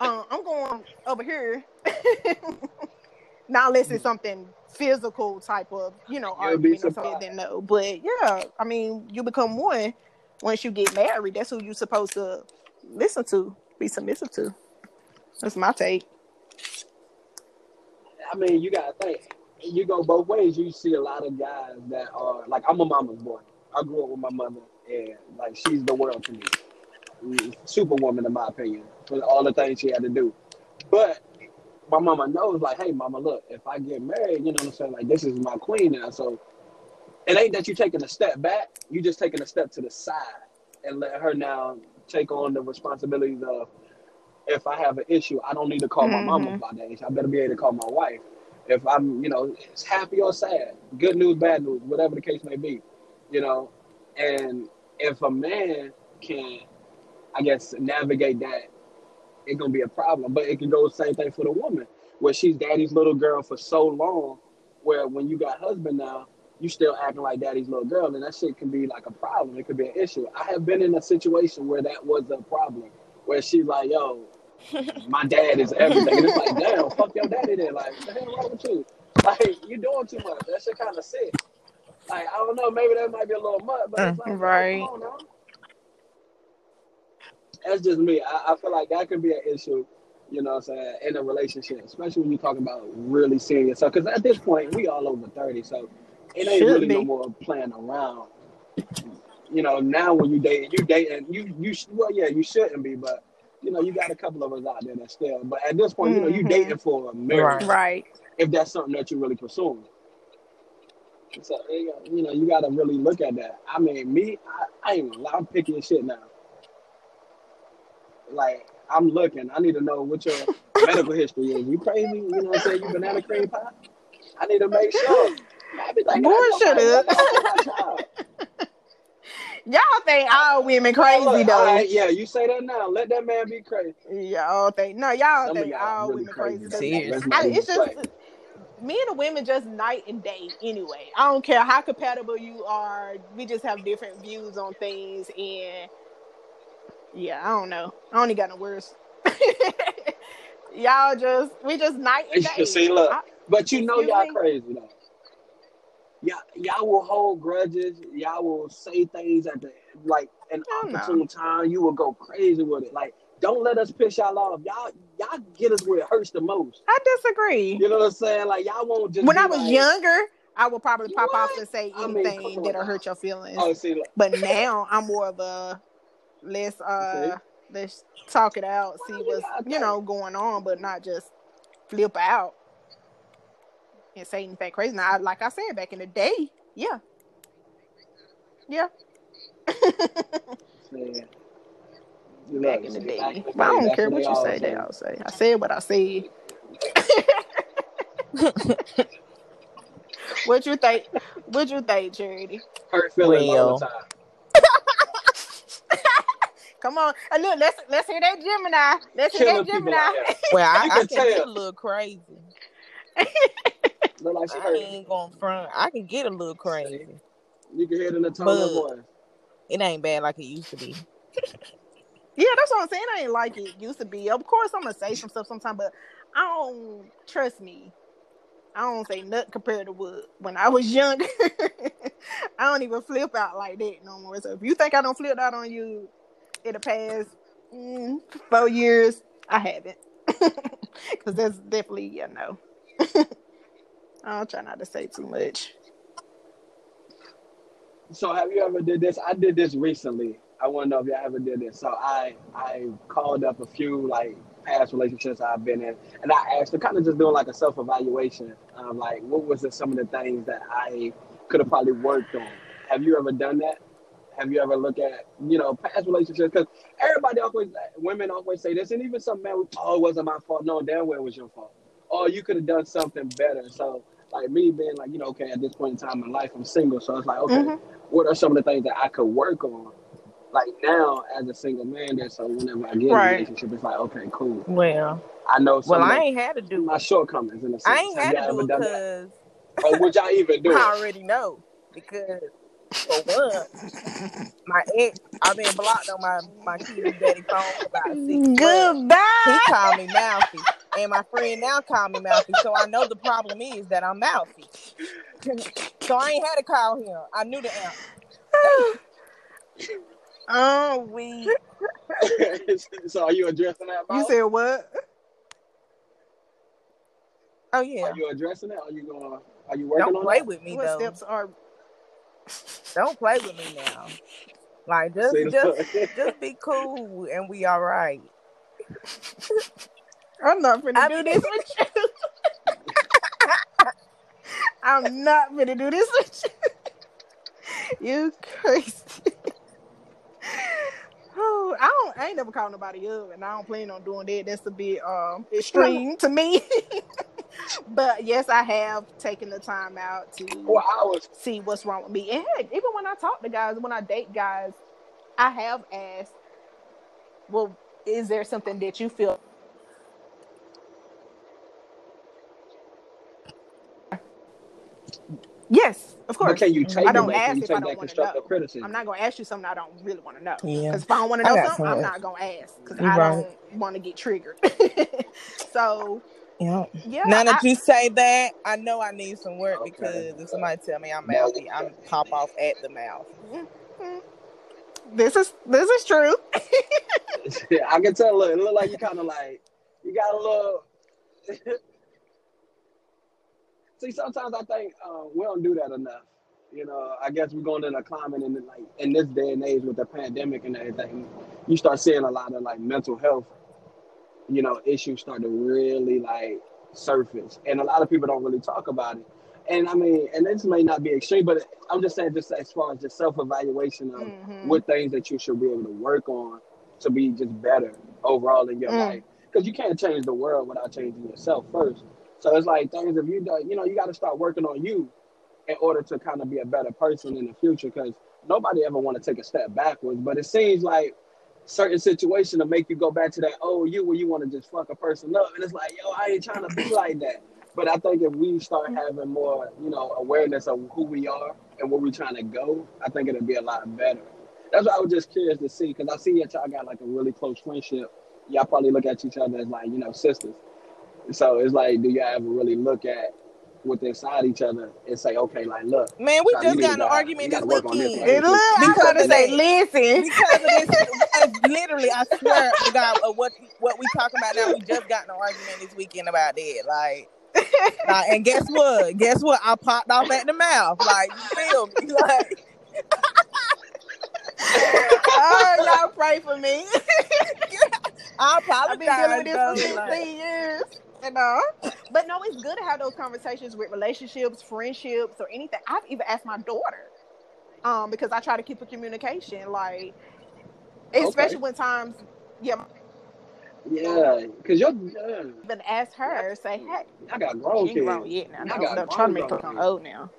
Um, I'm going over here. Not unless it's something physical type of, you know, You'll argument or something. Then no, but yeah, I mean, you become one once you get married. That's who you're supposed to listen to, be submissive to. That's my take. I mean, you gotta think. You go both ways. You see a lot of guys that are like, I'm a mama's boy. I grew up with my mother, and like she's the world to me. Superwoman, in my opinion, for all the things she had to do. But my mama knows, like, hey, mama, look, if I get married, you know what I'm saying? Like, this is my queen now. So it ain't that you're taking a step back. you're just taking a step to the side and let her now take on the responsibilities of if I have an issue, I don't need to call my mama Mhm. about that issue. I better be able to call my wife. If I'm, you know, it's happy or sad, good news, bad news, whatever the case may be, you know. And if a man can, I guess, navigate that, it's gonna be a problem. But it can go the same thing for the woman, where she's daddy's little girl for so long, where when you got husband now, you still acting like daddy's little girl, and that shit can be like a problem. It could be an issue. I have been in a situation where that was a problem, where she's like, "Yo, my dad is everything," and it's like, "Damn, fuck your daddy then." Like, what the hell wrong with you? Like, you doing too much. That shit kind of sick. Like, I don't know, maybe that might be a little much, but it's like, Right. come on now. That's just me. I, I feel like that could be an issue, you know what I'm saying, in a relationship, especially when you're talking about really serious stuff. Because at this point, we all over 30, so it ain't Should really no more playing around. You know, now when you dating, you dating, you you well, yeah, you shouldn't be, but you know, you got a couple of us out there that still. But at this point, you know, you Mhm. dating for a marriage Right. if that's something that you're really pursuing. So you know, you got to really look at that. I mean, me, I, I ain't gonna lie, I'm picky as shit now. Like I'm looking. I need to know what your medical history is. You crazy? You know what I'm saying? You banana cream pie? I need to make sure. I be like, Boy, I shut up. Y'all think all women crazy Look, though. all right, yeah, you say that now. Let that man be crazy. Y'all think no, y'all Some think y'all all really women crazy. crazy. I- it's just play. me and women just night and day anyway. I don't care how compatible you are. We just have different views on things and yeah, I don't know. I only got no words. y'all just we just night and day. See, look, I- but you know y'all me? crazy though. Y'all, y'all will hold grudges. Y'all will say things at the like an opportune time. You will go crazy with it. Like, don't let us piss y'all off. Y'all, y'all get us where it hurts the most. I disagree. You know what I'm saying? Like, y'all won't just. when I was like, younger, I would probably pop off and say I mean, anything that'll hurt your feelings. Oh, see, look, But now I'm more of a let's uh let's talk it out, see Well, what's yeah, you know going on, but not just flip out and say anything crazy. Now, like I said back in the day, yeah, yeah, man. You back in the day. back in the But I don't care what you say. They all say. I said what I said. what you think? What you think, Charity? Hurt feelings all Well. the time. Come on, and look, let's let's hear that Gemini. Let's hear that Gemini. out here. Well, I, You I can can get a little crazy. Look like she I hurt. ain't going front. I can get a little crazy. You can hear it in the tone of voice. It ain't bad like it used to be. Yeah, that's what I'm saying. I ain't like it used to be. Of course, I'm gonna say some stuff sometimes, but I don't trust me. I don't say nothing compared to what when I was younger. I don't even flip out like that no more. So if you think I don't flip out on you in the past mm, four years, I haven't. Because that's definitely yeah no. I'll try not to say too much. So have you ever did this? I did this recently. I want to know if y'all ever did this. So I I called up a few like past relationships I've been in, and I asked them kind of just doing like a self evaluation of like what was the, some of the things that I could have probably worked on. Have you ever done that? Have you ever looked at you know past relationships? Because everybody always women always say this, and even some men, oh it wasn't my fault. No, damn well it was your fault. Oh you could have done something better. So like me being like you know okay at this point in time in life I'm single, so it's like okay Mhm. what are some of the things that I could work on? Like now, as a single man, there, so whenever I get in a relationship, it's like, okay, cool. Well, I know well, I ain't had to do my shortcomings in a sense. I ain't Have had to do it because Or would y'all even do I it? already know. Because for one, my ex, I've been blocked on my my TV daddy phone for about six months. He called me mouthy, and my friend now called me mouthy. So I know the problem is that I'm mouthy. so I ain't had to call him. I knew the answer. oh, we. so are you addressing that? You said what? Oh yeah. Are you addressing it? Are you going? Are you working Don't on play that? with me What though. steps are? Don't play with me now. Like just See, just just be cool and we all right. I'm not finna I do mean- this with you. I'm not gonna do this with you. You crazy. I don't. I ain't never called nobody up, and I don't plan on doing that. That's a bit um extreme to me. but yes, I have taken the time out to see what's wrong with me. And heck, even when I talk to guys, when I date guys, I have asked, well, is there something that you feel Yes, of But course. can you take I don't though? ask you if I don't wanna constructive know. criticism? I'm not gonna ask you something I don't really want to know. Yeah. Because if I don't want to know got something, I'm not gonna ask because I right. don't want to get triggered. so Yeah. yeah, Now that I- you say that, I know I need some work Okay. because if somebody tell me I'm No. mouthy, I'm pop off at the mouth. Mhm. this is this is true. I can tell. Look, it look like you kind of like you got a little. See, sometimes I think uh, we don't do that enough. You know, I guess we're going in a climate and like in this day and age with the pandemic and everything, you start seeing a lot of like mental health, you know, issues start to really like surface, and a lot of people don't really talk about it. And I mean, and this may not be extreme, but I'm just saying, just as far as just self evaluation of Mhm. what things that you should be able to work on to be just better overall in your Mm. life. Because you can't change the world without changing yourself first. So it's like things if you do, you know, you got to start working on you in order to kind of be a better person in the future. Because nobody ever want to take a step backwards, but it seems like certain situation to make you go back to that old you where you want to just fuck a person up, and it's like, yo, I ain't trying to be like that. But I think if we start having more, you know, awareness of who we are and where we're trying to go, I think it'll be a lot better. That's why I was just curious to see, because I see that y'all got like a really close friendship. Y'all probably look at each other as like, you know, sisters. So it's like, do y'all ever really look at what's inside each other and say, okay, like, look, Man, we Nah, you just got an go- argument this gotta work on this weekend. And look, I was Because trying to of say, listen. because of this, literally, I swear to God, uh, what what we talking about now, we just got an argument this weekend about that. Like, like, and guess what? Guess what? I popped off at the mouth. Like, you feel me? Like, oh, y'all pray for me. I I've been dealing with this for though, 16 years. You know? But no, it's good to have those conversations with relationships, friendships, or anything. I've even asked my daughter, um, because I try to keep a communication, like especially when times yeah, yeah, because you're, yeah, even ask her, say, hey, I got she grown ain't kids. grown yet now. I Don't, got don't try to make her grown sound kids. old now.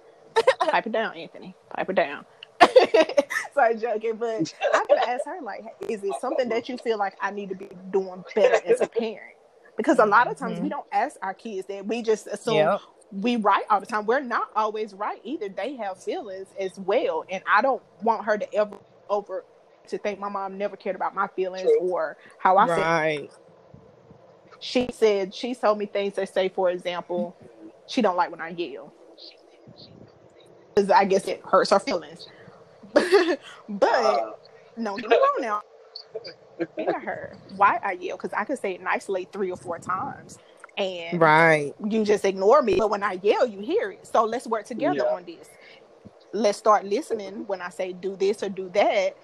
Pipe it down, Anthony. Pipe it down. Sorry, joking, but I'm gonna ask her like, hey, is it something that you feel like I need to be doing better as a parent? Because a lot of times we Mhm. don't ask our kids that. We just assume Yep. we right all the time. We're not always right either. They have feelings as well, and I don't want her to ever over to think my mom never cared about my feelings True. or how I feel. Right. She said she told me things that say, for example, she don't like when I yell because I guess it hurts her feelings. but Uh, no, get me wrong now. Tell her why I yell because I could say it nicely three or four times, and Right. you just ignore me. But when I yell, you hear it. So let's work together Yeah. on this. Let's start listening when I say do this or do that,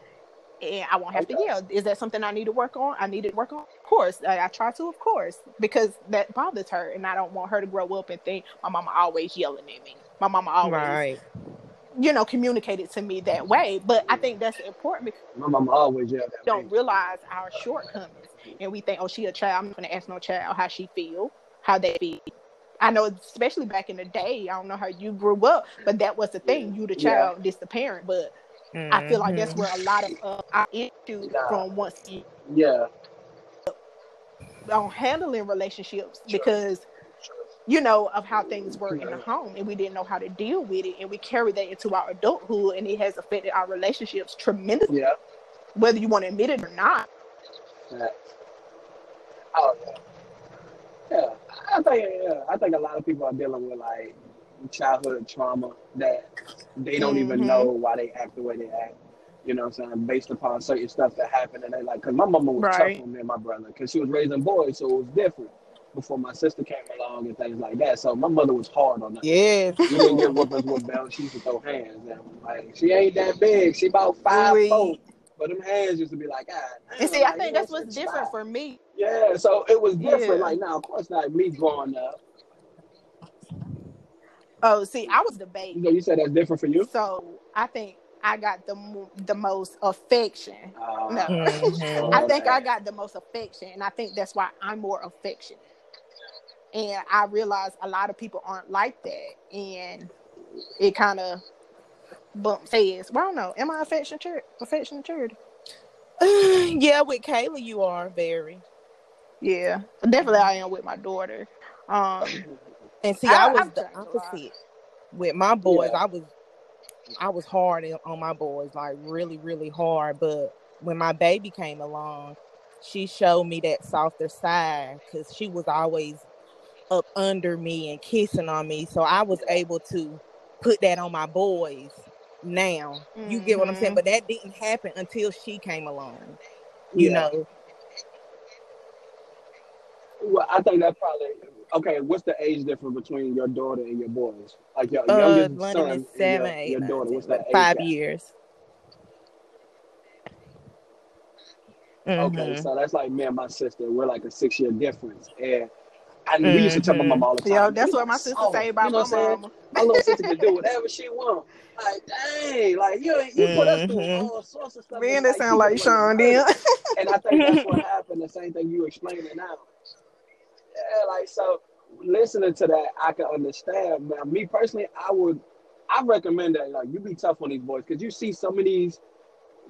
and I won't have to yell. Is that something I need to work on? I need to work on. Of course, I, I try to, of course, because that bothers her, and I don't want her to grow up and think my mama always yelling at me. My mama always, Right. You know, communicated to me that way. But I think that's important because my mama always yelled at don't me. realize our shortcomings, and we think, oh, she a child. I'm not gonna ask no child how she feel, how they feel. I know, especially back in the day. I don't know how you grew up, but that was the thing. You the Yeah. child, this the parent. But I feel like that's Mhm. where a lot of uh, our issues Nah. from once Yeah. on handling relationships Sure. because you know of how things work in the home and we didn't know how to deal with it and we carry that into our adulthood and it has affected our relationships tremendously Yeah. whether you want to admit it or not Facts. Oh yeah. Yeah. I think yeah, I think a lot of people are dealing with like childhood trauma that they don't even Mhm. know why they act the way they act. You know what I'm saying? Based upon certain stuff that happened and they like cause my mama was Right. tough on me and my brother because she was raising boys, so it was different before my sister came along and things like that. So my mother was hard on us. Yeah. We didn't get whoopings with belts. She used to throw hands. And like she ain't that big. She about five Ooh-wee. four. But them hands used to be like, God. and see damn, i think you that's what's stop. different for me Yeah, so it was different. Yeah. Like now, of course, not me growing up. oh see i was the baby know, you said that's different for you. so i think i got the the most affection Uh, No. Mhm. I think I got the most affection, and I think that's why I'm more affectionate. And I realize a lot of people aren't like that, and it kind of bumps heads. Well, I don't know. Am I affectionate? Affectionate? yeah, with Kayla, you are very. Yeah, definitely. I am with my daughter. Um, And see, I- I, was I've the changed a lot. opposite. With my boys, Yeah. I was, I was hard on my boys, like really, really hard. But when my baby came along, she showed me that softer side because she was always up under me and kissing on me. So I was able to put that on my boys. Now you get what I'm saying, Mhm. but that didn't happen until she came along. You Yeah. know, Well, I think that probably okay. What's the age difference between your daughter and your boys? Like your uh, youngest London son is and seven, your, eight, your daughter. What's that five years. Okay, Mhm. so that's like me and my sister. We're like a six year difference, and And we used to tell my mom all the time. Yeah, that's what my sister soft." say about you know my mama. My little sister can do whatever she want. Like, dang, like you, you put us through Mhm. all sorts of stuff. Man, that like, sound like Sean then. And I think that's what happened. The same thing you explaining now. Yeah, like so. Listening to that, I can understand. Man, me personally, I would, I recommend that like you be tough on these boys because you see some of these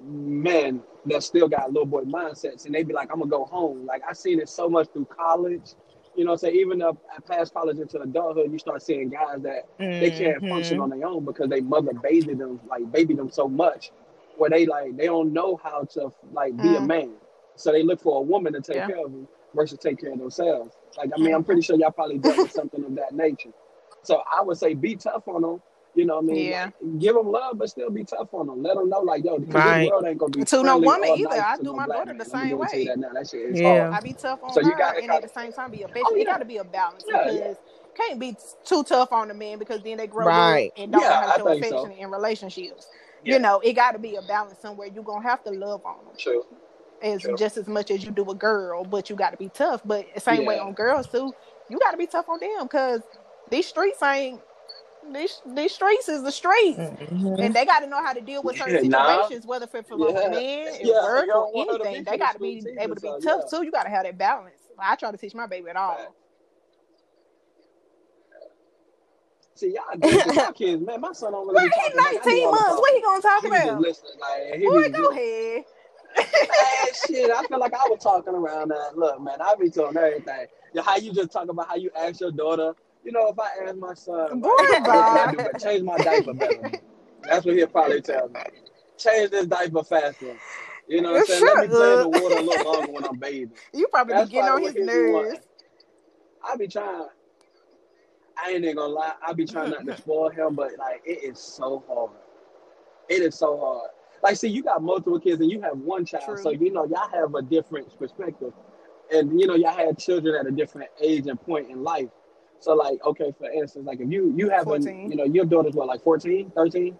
men that still got little boy mindsets, and they be like, "I'm gonna go home." Like I seen it so much through college. You know, what I'm saying even up past college into adulthood, you start seeing guys that they can't function Mhm. on their own because they mother babied them, like babied them so much, where they like they don't know how to like be a Mm. man. So they look for a woman to take Yeah. care of them versus take care of themselves. Like I mean, I'm pretty sure y'all probably dealt with something of that nature. So I would say be tough on them. You know what I mean? Yeah. Like, give them love, but still be tough on them. Let them know, like, yo, because Right. this world ain't gonna be To no woman either. nice I do no my black daughter man. the same go and tell you way. that now. That shit is Yeah. hard. I be tough on So you her, gotta and kinda- at the same time be a patient. Oh, It yeah. got to be a balance Yeah, because yeah. can't be too tough on the men because then they grow Right. up and don't know Yeah, how I to show think so. affection in relationships. Yeah. You know, it got to be a balance somewhere. You're gonna have to love on them True. as True. just as much as you do a girl, but you got to be tough. But the same way on girls too, you got to be tough on them because these streets ain't these these streets is the streets. Mhm. And they got to know how to deal with certain Nah. situations, whether for from Yeah. a man, at Yeah, work, or don't want her to be anything. They got to be able to be so, tough yeah. too. You got to have that balance. I try to teach my baby at all. Right. See, y'all different. my kids, man, my son don't really Well, he's talking. Like, I do 19 months. What he talking. gonna talk He about? listening. Like, he Boy, go just, ahead. man, shit. I feel like I was talking around that. Look, man, I be telling everything. Yeah, How you just talk about how you ask your daughter. You know, if I ask my son, Boy, like, what can I do? But change my diaper better. That's what he'll probably tell me. Change this diaper faster. You know what I'm saying? Let me play in the water a little longer when I'm bathing. You probably That's be getting on his what he be wanting. nerves. I be trying. I ain't even gonna lie. I be trying not to spoil him, but like it is so hard. It is so hard. Like, see, you got multiple kids and you have one child, True. so you know y'all have a different perspective, and you know y'all had children at a different age and point in life. So, like, okay, for instance, like if you you have a, you know your daughter's what like 14, 13?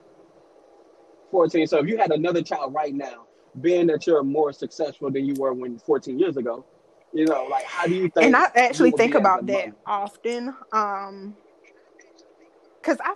14. So if you had another child right now, being that you're more successful than you were when 14 years ago, you know, like how do you think? And I actually think be as a about that mother? often. Um, cause I,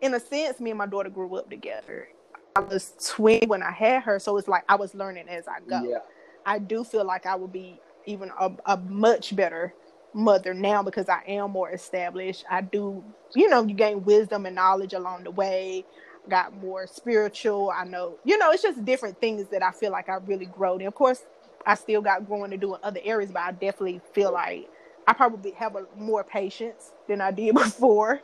in a sense, me and my daughter grew up together. I was 20 when I had her, so it's like I was learning as I go. Yeah. I do feel like I would be even a, a much better mother now because I am more established. I do, you know, you gain wisdom and knowledge along the way. Got more spiritual. I know, you know, it's just different things that I feel like I really growed. And of course, I still got growing to do in other areas, but I definitely feel like I probably have a more patience than I did before.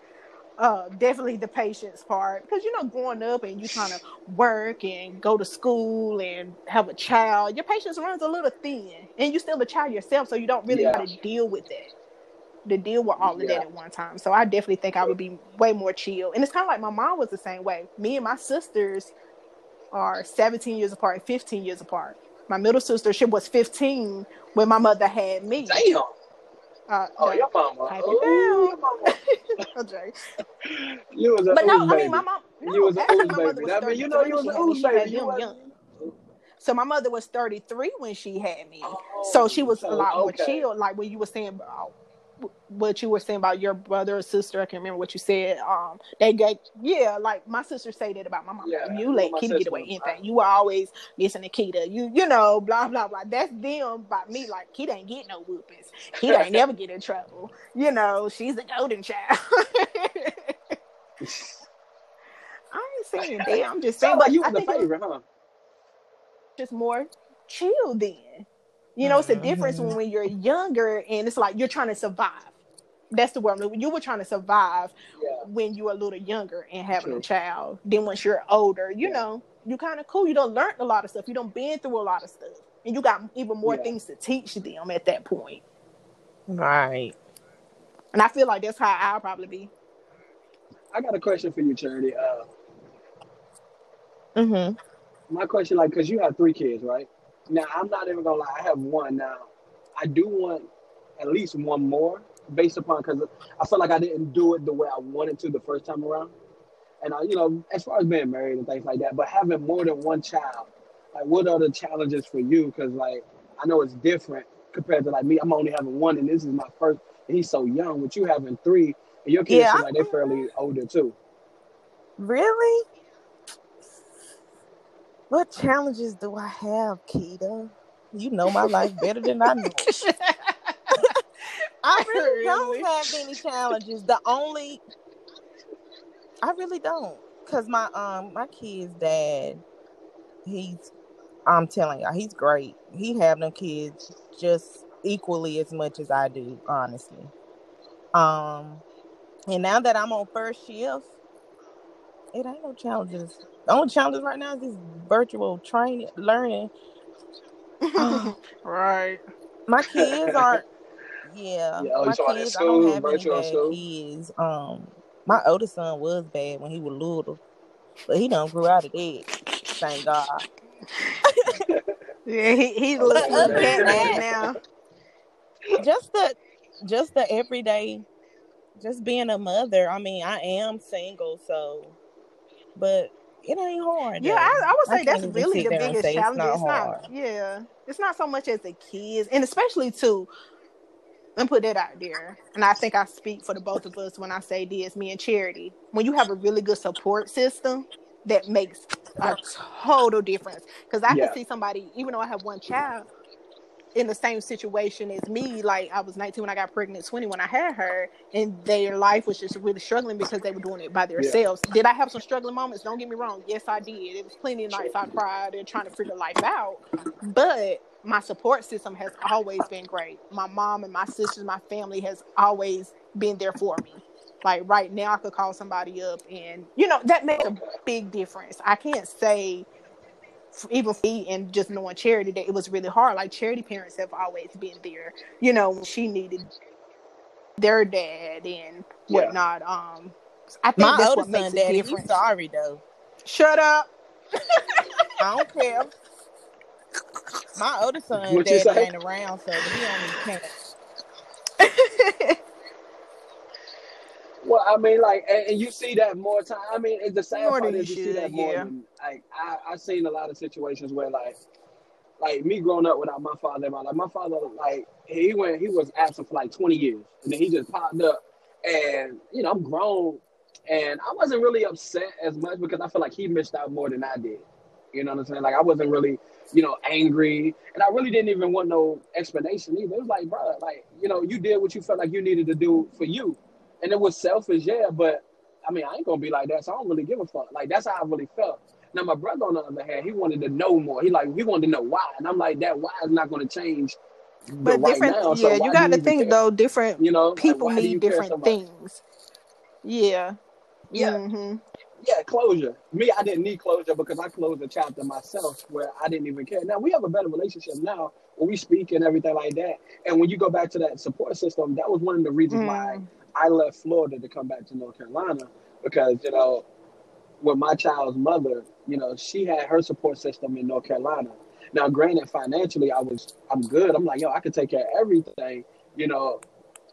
Uh, definitely the patience part because you know growing up and you trying to work and go to school and have a child your patience runs a little thin and you still a child yourself so you don't really Yeah. got to deal with that to deal with all of Yeah. that at one time so i definitely think i would be way more chill and it's kind of like my mom was the same way me and my sisters are 17 years apart 15 years apart my middle sister she was 15 when my mother had me Damn. Uh, Oh, your mama. It Oh, your mama. okay. You was a But no, ooze I mean, my mom. No, you was a actually, my mother baby. was I mean, you know, you was 33 a when ooze she had me. She baby. You was. young. So my mother was 33 when she had me. Oh, so she was a lot more okay. chill. Like when you were saying about what you were saying about your brother or sister, I can't remember what you said. Um, they get yeah, like my sister say that about my mom. Yeah, you let Kita get away anything. You were always listen to Kita. You you know blah blah blah. That's them by me. Like Kita ain't get no whoopings. Kita ain't never get in trouble. You know she's the golden child. I ain't saying that. I'm just saying, but like you I the it favorite, huh? just more chill then. You know, it's a difference Mhm. when you're younger and it's like you're trying to survive. That's the word. You were trying to survive Yeah. when you were a little younger and having True. a child. Then once you're older, you Yeah. know, you kind of cool. You don't learn a lot of stuff. You don't been through a lot of stuff, and you got even more Yeah. things to teach them at that point. Right. And I feel like that's how I'll probably be. I got a question for you, Charity. Uh, Mm-hmm. my question, like, cause you have three kids, right? Now, I'm not even gonna lie. I have one now. I do want at least one more, based upon because I felt like I didn't do it the way I wanted to the first time around. And I, you know, as far as being married and things like that, but having more than one child, like, what are the challenges for you? Because, like, I know it's different compared to like me. I'm only having one, and this is my first. And he's so young. With you having three, and your kids Yeah, I- like they're fairly older too. Really? What challenges do I have, Keita? You know my life better than I know. I really, don't have any challenges. The only I really don't. Cause my um my kid's dad, he's I'm telling y'all, he's great. He have them kids just equally as much as I do, honestly. Um and now that I'm on first shift, it ain't no challenges. The only challenges right now is this virtual training learning. right. My kids aren't. Yeah, Yeah, oh, my talking about in kids. I don't school, have any bad school? kids. Um, my oldest son was bad when he was little, but he done grew out of that. Thank God. Yeah, he he's looking at that- now. Just the, just the everyday, just being a mother. I mean, I am single, so, but it ain't hard. Yeah. I, I would say can't that's really the biggest say it's challenge. not It's not, yeah, it's not so much as the kids, and especially too. And put that out there, and I think I speak for the both of us when I say this. Me and Charity, when you have a really good support system, that makes a total difference. Because I Yeah. can see somebody, even though I have one child, in the same situation as me. Like I was 19 when I got pregnant, 20 when I had her, and their life was just really struggling because they were doing it by themselves. Did I have some struggling moments? Don't get me wrong. Yes, I did. It was plenty of nights I cried and trying to figure life out. But my support system has always been great. My mom and my sisters, my family has always been there for me. Like right now, I could call somebody up, and you know that makes a big difference. I can't say even for me and just knowing charity that it was really hard like charity parents have always been there you know when she needed their dad and Yeah. whatnot um i think My that's what makes son, a daddy, he's sorry though. shut up I don't care. My older son, What you daddy ain't around, so he only can't. Well, I mean, like, and, and you see that more time. I mean, it's the sad More part is you see that more yeah. than like I I've seen a lot of situations where like like me growing up without my father, my like my father like he went he was absent for like twenty years, and then he just popped up, and you know I'm grown, and I wasn't really upset as much because I feel like he missed out more than I did. You know what I'm saying? Like I wasn't really you know angry, and I really didn't even want no explanation either. It was like, bro, like you know you did what you felt like you needed to do for you, and it was selfish, yeah, but I mean, I ain't gonna be like that, so I don't really give a fuck. Like that's how I really felt. Now my brother, on the other hand, he wanted to know more. He like he wanted to know why, and I'm like, that why is not gonna change. but right different now, so yeah why you got to think though different You know, people why you need care so different things yeah Yeah. hmm Yeah, closure. Me, I didn't need closure because I closed the chapter myself where I didn't even care. Now we have a better relationship now when we speak and everything like that. And when you go back to that support system, that was one of the reasons why Mm. I left Florida to come back to North Carolina because you know, with my child's mother, you know, she had her support system in North Carolina. Now, granted, financially, I was I'm good. I'm like, yo, I could take care of everything. You know,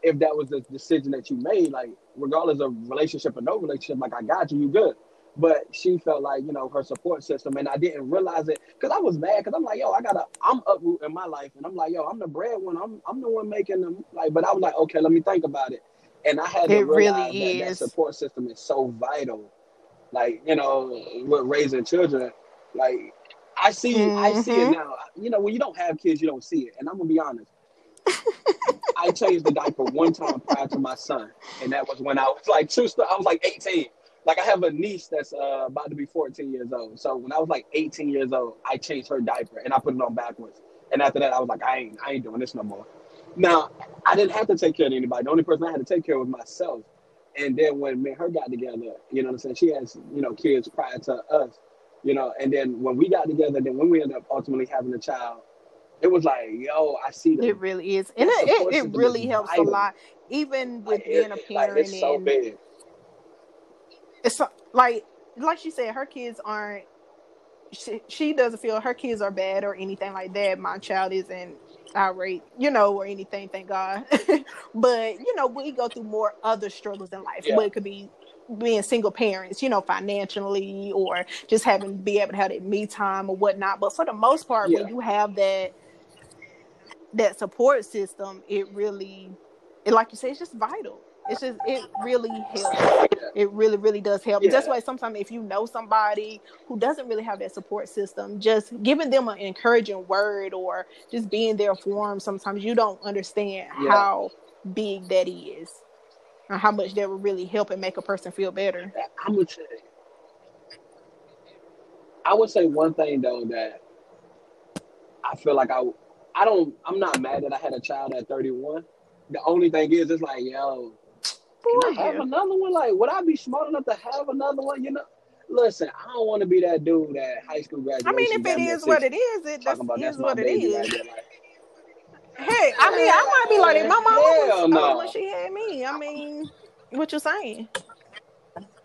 if that was the decision that you made, like regardless of relationship or no relationship, like I got you, you good. But she felt like you know her support system, and I didn't realize it because I was mad because I'm like, yo, I gotta, I'm uproot in my life, and I'm like, yo, I'm the breadwinner, I'm I'm the one making them like. But I was like, okay, let me think about it, and I had to It really realize that that support system is so vital. Like you know, with raising children, like I see, I see it Mhm. now. You know, when you don't have kids, you don't see it, and I'm gonna be honest. I changed the diaper one time prior to my son, and that was when I was like two. I was like 18. Like I have a niece that's uh, about to be 14 years old. So when I was like 18 years old, I changed her diaper and I put it on backwards. And after that, I was like, I ain't, I ain't doing this no more. Now I didn't have to take care of anybody. The only person I had to take care of was myself. And then when me and her got together, you know what I'm saying? She has, you know, kids prior to us, you know. And then when we got together, then when we ended up ultimately having a child, it was like, yo, I see It really is, and it, it, it really helps a lot. Even with like, it- being a like, parent, it's so and big. it's so- like like she said, her kids aren't. She, she doesn't feel her kids are bad or anything like that. My child isn't irate, you know, or anything. Thank God. but you know, we go through more other struggles in life. Yeah. But it could be being single parents, you know, financially, or just having to be able to have that me time or whatnot. But for the most part, Yeah. when you have that that support system, it really, it like you say, it's just vital. It's just it really helps. It really, really does help. That's why sometimes if you know somebody who doesn't really have that support system, just giving them an encouraging word or just being there for them, sometimes you don't understand Yeah. how big that is and how much that would really help and make a person feel better. I'm gonna say, I would say one thing though that I feel like I, I don't, I'm not mad that I had a child at 31. The only thing is, it's like, yo, can I have another one? Like, would I be smart enough to have another one? You know, listen, I don't want to be that dude at high school graduation. I mean, if it is what it is, it that's, about is that's what it is. right there. Like, Hey, I mean, I might be like. My mama was no. when she had me. I mean, what you saying?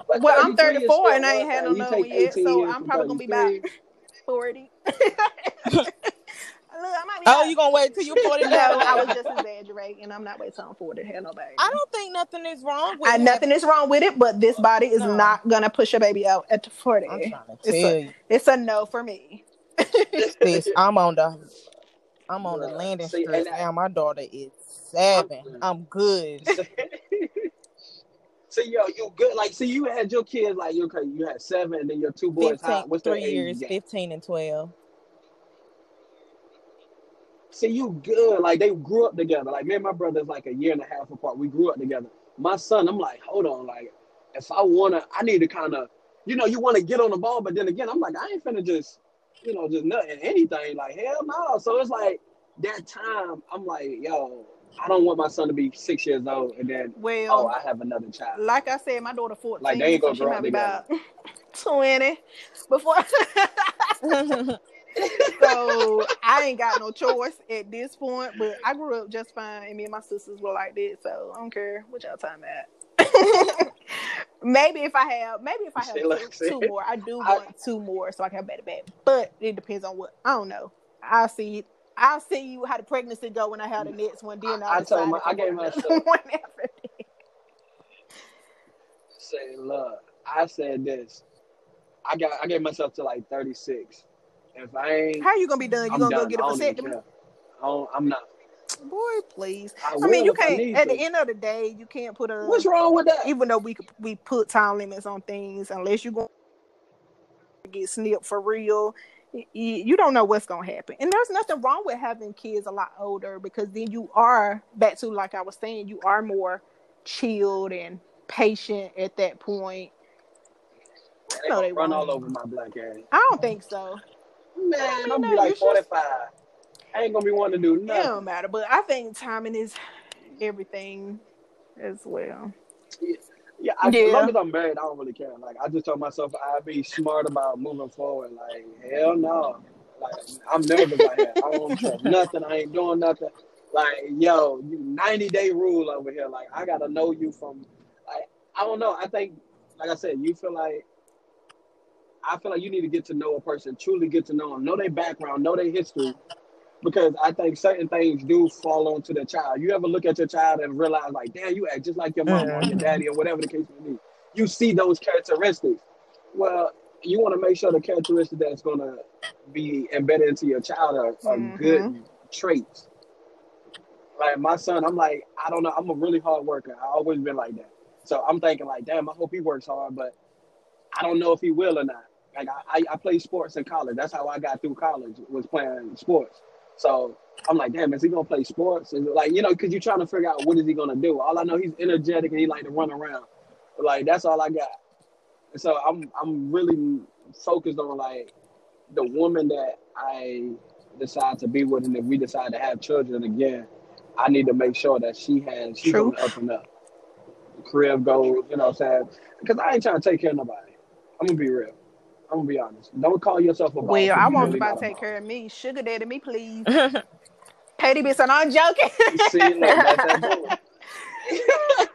but Well, I'm 34 and I ain't had no though. You another take one yet, so I'm probably gonna be back 40. Look, I might be Oh, about- you gonna wait till you forty No, now? I was just exaggerating. I'm not waiting till I'm 40 to have no baby. I don't think nothing is wrong with I, having- nothing is wrong with it, but this body is No. not gonna push a baby out at 40. I'm trying to It's tell a- you It's a no for me. this. I'm on the I'm on the landing see, strip and now. My daughter is seven. I'm good. So, yo, you good? Like, see, you had your kids like you okay. You had seven, and then your two boys. How, what's three age years, gap? fifteen and twelve. See, you good. Like they grew up together. Like me and my brother's like a year and a half apart. We grew up together. My son, I'm like, hold on, like if I wanna, I need to kind of, you know, you want to get on the ball, but then again, I'm like, I ain't finna just, you know, just nothing anything. Like hell no. So it's like that time. I'm like, yo, I don't want my son to be six years old and then Well, oh, I have another child. like I said, my daughter 14, Like, they ain't gonna she grow up together. about 20 before. so I ain't got no choice at this point. But I grew up just fine, and me and my sisters were like that. So I don't care what y'all time at. maybe if I have, maybe if I have two, like two more, I do I- want two more so I can have better back. But it depends on what I don't know. I'll see. I'll see you how the pregnancy go when I have the next one. Then I I'll told my- I I gave myself- one after that. say, look, I said this. I got I gave myself to like 36. If I ain't, How you gonna be done? You I'm gonna done. go get a vasectomy? care. I don't, I'm not. Boy, please. I, I mean, you can't. At to. the end of the day, you can't put a. What's wrong with that? Even though we we put time limits on things, unless you going to get snipped for real, you don't know what's gonna happen. And there's nothing wrong with having kids a lot older because then you are back to like I was saying, you are more chilled and patient at that point. They No, they run won't. all over my black ass. I don't think so. Man, I'm no, be like 45. I ain't gonna be wanting to do nothing. It nothing. don't matter, but I think timing is everything as well. Yeah, I, as long as I'm married, I don't really care. Like I just told myself I'd be smart about moving forward. Like hell no. Like I'm nervous like that. I don't trust nothing. I ain't doing nothing. Like yo, you 90 day rule over here. Like I gotta know you from. Like I don't know. I think, like I said, you feel like. I feel like you need to get to know a person, truly get to know them, know their background, know their history, because I think certain things do fall onto the child. You ever look at your child and realize, like, damn, you act just like your mom or your daddy or whatever the case may be. You see those characteristics. Well, you want to make sure the characteristics that's going to be embedded into your child are, are Mhm. good traits. Like my son, I'm like, I don't know, I'm a really hard worker. I always been like that. So I'm thinking like, damn, I hope he works hard, but I don't know if he will or not. Like I, I, I played sports in college. That's how I got through college was playing sports. So I'm like, damn, is he gonna play sports? And like, you know, because you're trying to figure out what is he gonna do. All I know, he's energetic and he like to run around. Like that's all I got. And so I'm I'm really focused on like the woman that I decide to be with, and if we decide to have children again, I need to make sure that she has she's True. up and up. Crib goals, you know what I'm saying? Because I ain't trying to take care of nobody. I'm gonna be real. I'm gonna be honest. Don't call yourself a boss. Well, I want really somebody to take care of me. Sugar daddy me, please. Pay the bitch, and I'm joking. See, look, that's that bull.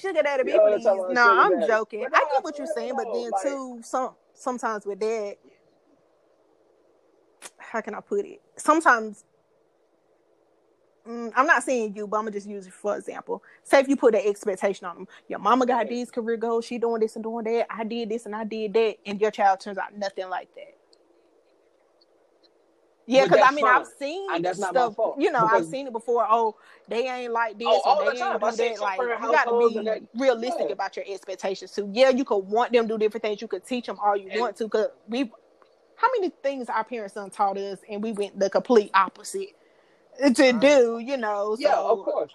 sugar daddy me, Yo, please. No, I'm daddy. joking. I get what you're saying, but then too, some sometimes with that, how can I put it? Sometimes. Mm, I'm not saying you, but I'm gonna just use it for example. Say if you put an expectation on them, your mama got these career goals, she doing this and doing that. I did this and I did that, and your child turns out nothing like that. Yeah, because I mean, fine. I've seen And that's not my stuff. fault, You know, I've seen it before. Oh, they ain't like this, Oh, all the they time. ain't do that. Like, you got to be realistic yeah. about your expectations too. Yeah, you could want them to do different things. You could teach them all you And- want to. Cause we, how many things our parents done taught us, and we went the complete opposite to do. You know, so Yeah, of course.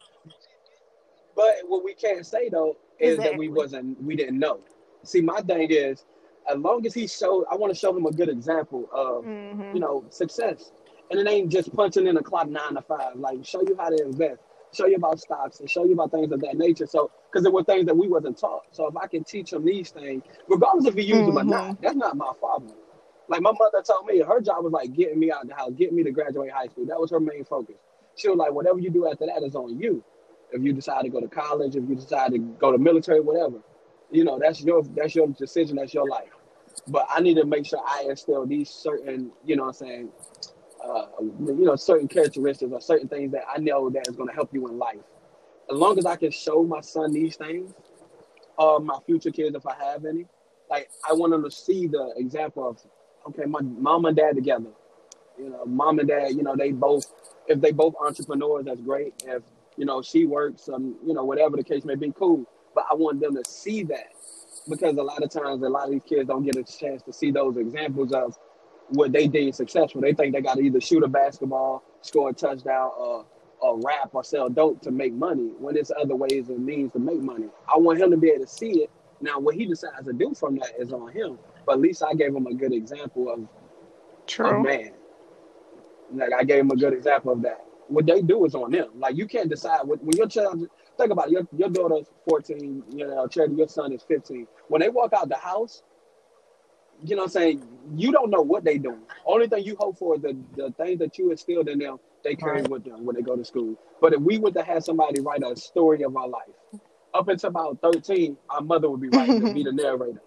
But what we can't say though is that we wasn't we didn't know. See, my thing is, as long as he showed, I want to show him a good example of Mhm. you know success, and it ain't just punching in a clock nine to five. Like show you how to invest, show you about stocks, and show you about things of that nature. So, because there were things that we wasn't taught. So if I can teach him these things, regardless if he use them or not, that's not my problem. Like my mother told me, her job was like getting me out of the house, getting me to graduate high school. That was her main focus. She was like, whatever you do after that is on you. If you decide to go to college, if you decide to go to military, whatever, you know, that's your that's your decision, that's your life. But I need to make sure I instill these certain, you know, what I'm saying, uh, you know, certain characteristics or certain things that I know that is going to help you in life. As long as I can show my son these things, or my future kids, if I have any, like I want them to see the example of, okay, my mom and dad together. You know, mom and dad, you know, they both, if they both entrepreneurs, that's great. If you know she works, um, you know, whatever the case may be, cool. But I want them to see that because a lot of times, a lot of these kids don't get a chance to see those examples of what they deem successful. They think they got to either shoot a basketball, score a touchdown, or or rap or sell dope to make money. When there's other ways and means to make money. I want him to be able to see it. Now, what he decides to do from that is on him. But at least I gave him a good example of a True. man. Like I gave him a good example of that. What they do is on them. Like you can't decide what, when your child. Think about it. Your your daughter's fourteen. You know, Charity, your son is fifteen. When they walk out the house, you know what I'm saying? You don't know what they doing. Only thing you hope for is the, the things that you instilled in them, they carry Right. with them when they go to school. But if we were to have somebody write a story of our life, up until about 13, our mother would be writing to be the narrator.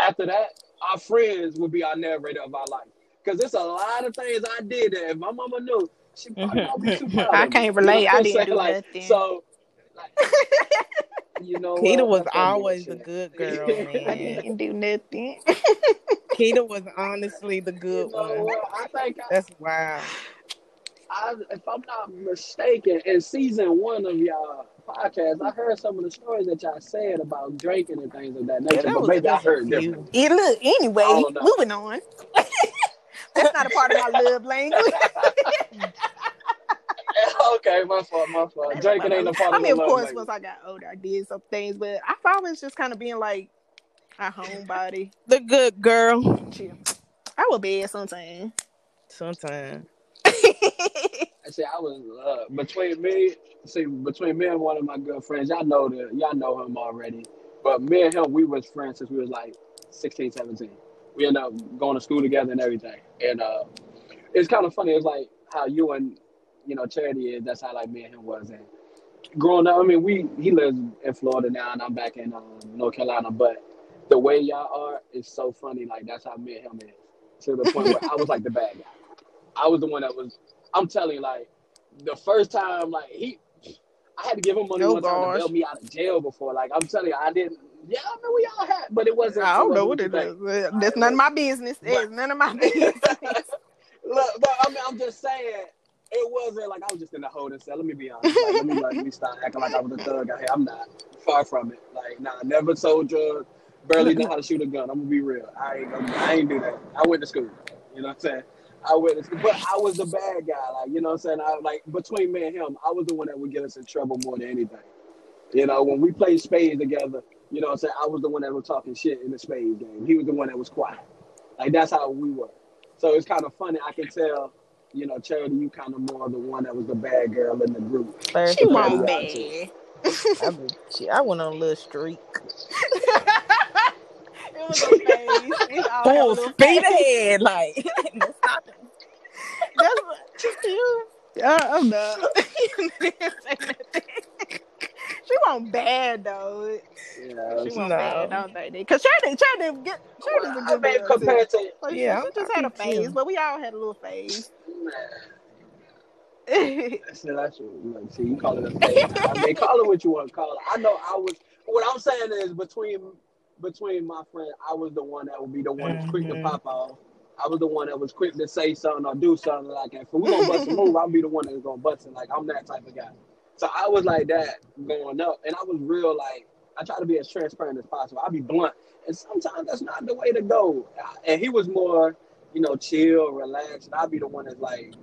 After that, our friends would be our narrator of our life. Because there's a lot of things I did that if my mama knew, she probably not be too proud I of me. can't You know relate. I didn't do Like, nothing. So, like, you know Keita what? was always the good girl, I didn't do nothing. Keita was honestly the You good know one. what? I think I, That's wild. I, if I'm not mistaken, in season one of y'all podcast, I heard some of the stories that y'all said about drinking and things of that Yeah, nature. that but maybe I heard few. different. It look anyway. I don't know. Moving on. That's not a part of my love language. okay, my fault, my fault. Drinking ain't a part I of mean, of course, language. once I got older, I did some things, but I've always just kind of being like a homebody. The good girl. Chill. I will bed sometimes. Sometimes. See, I was uh, between me. See, between me and one of my good friends, y'all know the, y'all know him already. But me and him, we was friends since we was like 16, 17. We ended up going to school together and everything. And uh, it's kind of funny. It's like how you and you know Charity is. That's how like me and him was. And growing up, I mean, we he lives in Florida now, and I'm back in um, North Carolina. But the way y'all are is so funny. Like that's how me and him is. To the point where I was like the bad guy. I was the one that was. I'm telling you, like the first time, like he, I had to give him money Oh, one time to bail me out of jail before. Like I'm telling you, I didn't. Yeah, I mean we all had, but it wasn't. I don't know what it is. That's none of my business. It's none of my business. Look, but I mean, I'm just saying, it wasn't like I was just in the holding cell. Let me be honest. Like, let me like, let me stop acting like I was a thug out here. I'm not. Far from it. Like, nah, never sold drugs. Barely know how to shoot a gun. I'm gonna be real. I ain't. I ain't do that. I went to school. You know what I'm saying? I went to school, but I was the bad guy. Like, you know what I'm saying? I like between me and him, I was the one that would get us in trouble more than anything. You know, when we played spades together, you know what I'm saying? I was the one that was talking shit in the spades game. He was the one that was quiet. Like that's how we were. So it's kind of funny. I can tell, you know, Charity, you kind of more the one that was the bad girl in the group. She of won't all, bad. I, be- she- I went on a little streak. It was a phase. All Full speed phase. ahead, like no stopping. That's what you. Uh, I'm not. You didn't say nothing. she wasn't bad though. Yeah. She No. wasn't bad. I don't think that. Cause Charity, Charity, get Charity's a I good mean, girl too. compared to Like, Yeah, she I'm just had a happy phase, too. but we all had a little phase. man, that's that's what look, see, you call it a fake. I mean, call it what you want to call it. I know I was. What I'm saying is between between my friend, I was the one that would be the one that's quick to Mhm. pop off. I was the one that was quick to say something or do something like that. If we gonna bust a move, I'll be the one that's gonna bust it. Like I'm that type of guy. So I was like that going up, and I was real like I try to be as transparent as possible. I'll be blunt, and sometimes that's not the way to go. And he was more, you know, chill, relaxed, and I'll be the one that's like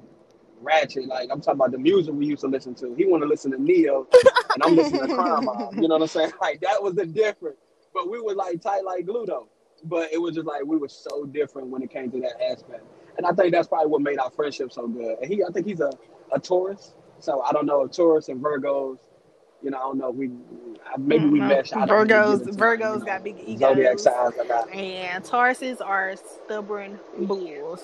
ratchet. Like I'm talking about the music we used to listen to. He want to listen to Ne-Yo, and I'm listening to Crime Mob. You know what I'm saying? Like that was the difference. But we were like tight like glue though. But it was just like we were so different when it came to that aspect. And I think that's probably what made our friendship so good. And he, I think he's a, a Taurus. So I don't know if Taurus and Virgos, you know, I don't know if we maybe we Mhm. mesh. I Virgos, get Virgos you know, got big egos. Zodiac signs or not. And Tauruses are stubborn bulls.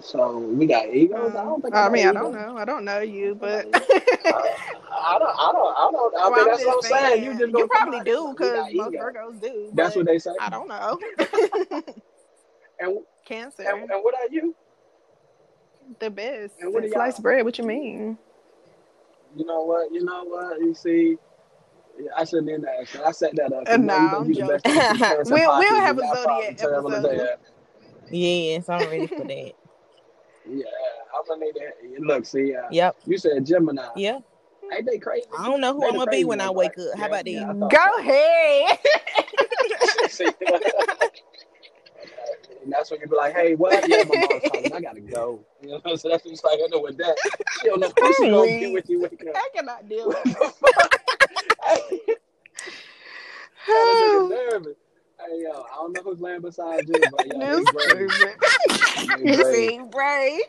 So we got egos. I don't think I mean, I don't know. I don't know you, but I don't, I don't, I don't. I Well, mean, I'm that's what I'm just saying. You just you gonna probably do because most ego. Virgos do. That's what they say. I don't know. And, Cancer, and and what are you? the best. and what are sliced y'all? bread. What you mean? You know what? You know what? You see, I shouldn't end that. Actually. I set that up. Uh, now nah, you gonna I'm be the best joking. thing to parents and We'll- we'll have a y'all Zodiac episode. yes, I'm ready for that. Yeah, I'm gonna need that. Look, see, uh, Yep. you said Gemini. Yeah. Ain't they crazy? I don't know who They I'm gonna be when I wake right? up. How about yeah, that? Go so. ahead. And that's when you be like, hey, what? Yeah, my mom's calling. I gotta go. You know, so that's just like, I know with that. She don't know who she gonna Weak. get with you wake up. I cannot deal with What the fuck? That nigga nervous. Hey, yo, I don't know who's laying beside you, but yo, This they brave. stupid. They You brave. see, brave.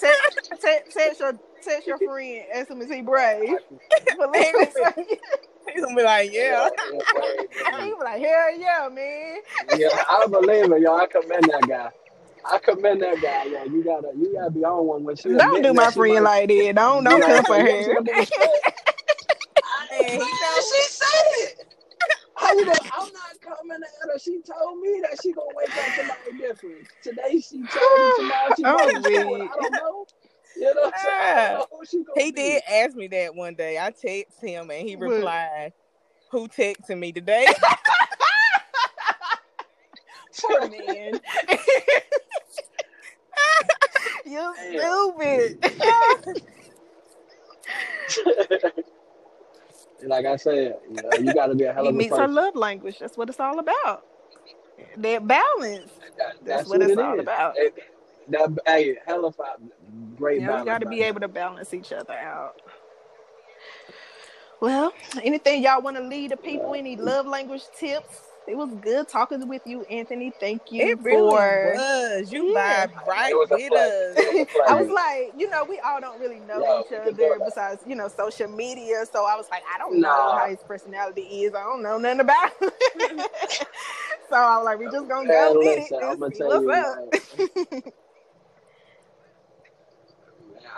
Text, text, text your text your friend. Ask him is he brave. But let me say, He's gonna be like, yeah. yeah, brave, he like, hell yeah, man. Yeah, I believe it, yo. I commend that guy. I commend that guy, yo. You gotta, you gotta be on one when she. Don't admitting do my friend like that. Don't don't come for you her. see the nigga say it? I he. She said it. How you gonna? I'm not coming at her. She told me that she gonna wake up somebody different. Today she told me tomorrow she I'm might be I don't know. You know what I'm ah. saying? I know who she gonna He be. did ask me that one day. I text him and he What? replied, "Who texted me today?" Poor man. you stupid. like I said, you, know, you gotta be a hell of a meets her love language. That's what it's all about. That balance. That- That's what it's it all is. about. It- that hey, hell of a great Yeah, balance. we got to be able to balance each other out. Well, anything y'all want to lead the people? Any love language tips? It was good talking with you, Anthony. Thank you It really for. was. You Yeah. vibe right It was a with us. It was a I was like, you know, we all don't really know Yeah, each we could do other besides, you know, social media. So I was like, I don't know how his personality is. I don't know nothing about him. so I was like, we just gonna Man, go with listen, it I'm gonna tell what's you, up.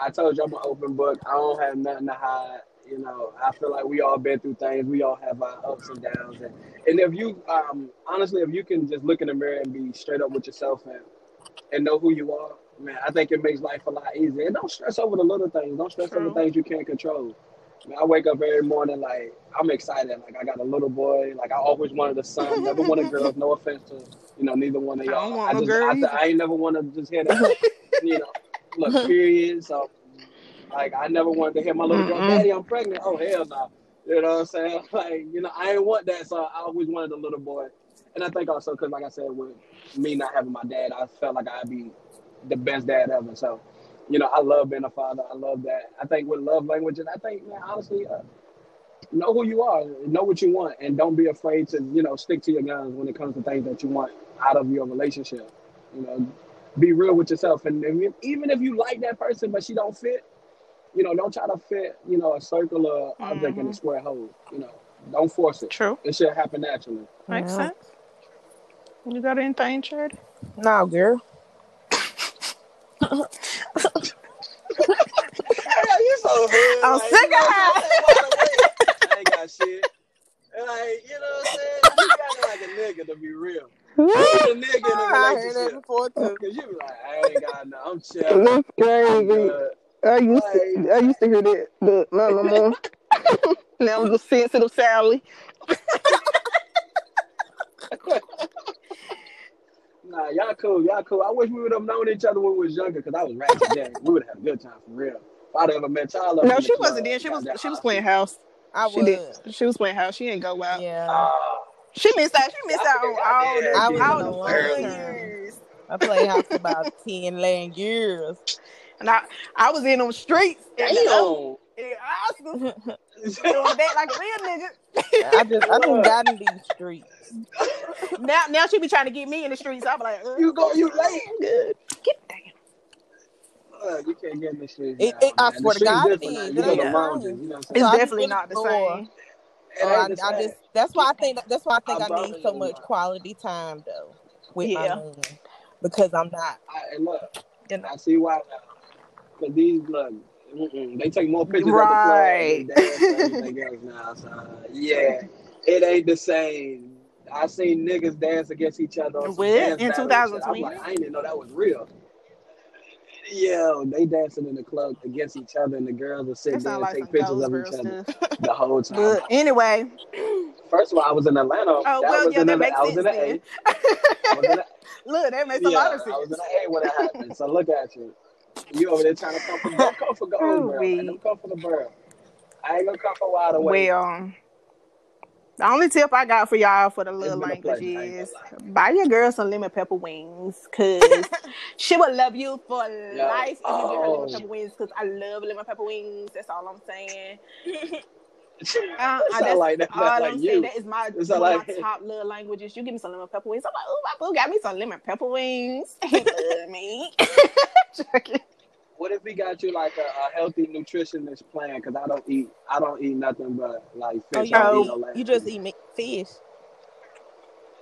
I told you I'm an open book. I don't have nothing to hide. You know, I feel like we all been through things. We all have our ups and downs. And, and if you, um, honestly, if you can just look in the mirror and be straight up with yourself and, and know who you are, man, I think it makes life a lot easier. And don't stress over the little things. Don't stress over things you can't control. Man, I wake up every morning like I'm excited. Like I got a little boy. Like I always wanted a son. Never wanted girls. No offense to you know neither one of y'all. don't want I no just girl I. I ain't never want to just hear that. you know, look, period. So like I never wanted to hear my little girl, Mm-mm. Daddy, I'm pregnant. Oh hell no. You know what I'm saying? Like, you know, I ain't want that, so I always wanted a little boy. And I think also because like I said, with me not having my dad, I felt like I'd be the best dad ever. So, you know, I love being a father. I love that. I think with love languages, I think, man, honestly, uh, know who you are, know what you want, and don't be afraid to, you know, stick to your guns when it comes to things that you want out of your relationship. You know, be real with yourself, and even if you like that person but she don't fit, you know, don't try to fit, you know, a circular object in a Mhm. square hole. You know, don't force it. True. It should happen naturally. Makes Yeah. sense. You got anything, Charity? No, girl. Hey, you so hood. I'm like, sick of what I'm her. saying? By the way, I ain't got shit. And like, you know what I'm saying? You gotta like a nigga to be real. You need a nigga in a I heard that before too. Cause you be like, I ain't got no, I'm chilling. That's I'm crazy. Good. I used to, I used to hear that, but not no more. now I'm just sensitive Sally. Nah, y'all cool, y'all cool. I wish we would have known each other when we was younger, because I was ratchet then. We would have had a good time for real. If I'd ever met y'all No, she club, wasn't there. She was she was playing house. I She was. did. She was playing house. She didn't go out. Yeah. Ah, She missed out. She missed Y'all out on all y'all the did. I was all in the a long fun term. years. I played house for about 10, 11 years. And I I was in them streets in the damn. in Oscar doing that like a real nigga. I just I done got in these streets. Now now she be trying to get me in the streets. I'm like, uh, you go, you late. good. Get down. Uh, you can't get in the streets It- now, it- I swear The to God streets it different now. is. You It ain't lounges, you know I'm It's? So definitely not the go- same. It So I, the I just that's why I think that's why I think I I, need so much quality time though with Yeah. my man because I'm not. I, and look, You know. I see why now. Because these, look, they take more pictures Right. at the club than dance and now. So, yeah, it ain't the same. I seen niggas dance against each other on some Well, dance in battle and shit. I'm 2020. like, I didn't even know that was real. Yeah, they dancing in the club against each other, and the girls are sitting there and like take pictures of each other stuff. the whole time. But anyway, First of all, I was in Atlanta. oh that well, was yeah, in that a, makes I was sense in an then. A. I was in a, Look, that makes a yeah, lot of I was in sense. an A when it happened. So look at you. You over there trying to come for don't come for Goldsboro. Ooh-wee. Don't come for the borough. I ain't gonna come for Wide Awake. Well, the only tip I got for y'all for the little language pleasure. I ain't is buy your girl some lemon pepper wings because she will love you for Yeah. life if you get her lemon Oh. pepper wings because I love lemon pepper wings. That's all I'm saying. Uh, that's like that. all That's I'm like saying. That is my It one of like- my top little languages. You give me some lemon pepper wings. I'm like, oh, my boo got me some lemon pepper wings. He love me. What if we got you like a, a healthy nutritionist plan? Because I don't eat. I don't eat nothing but like Oh, fish. you, Oh. no you just eat fish.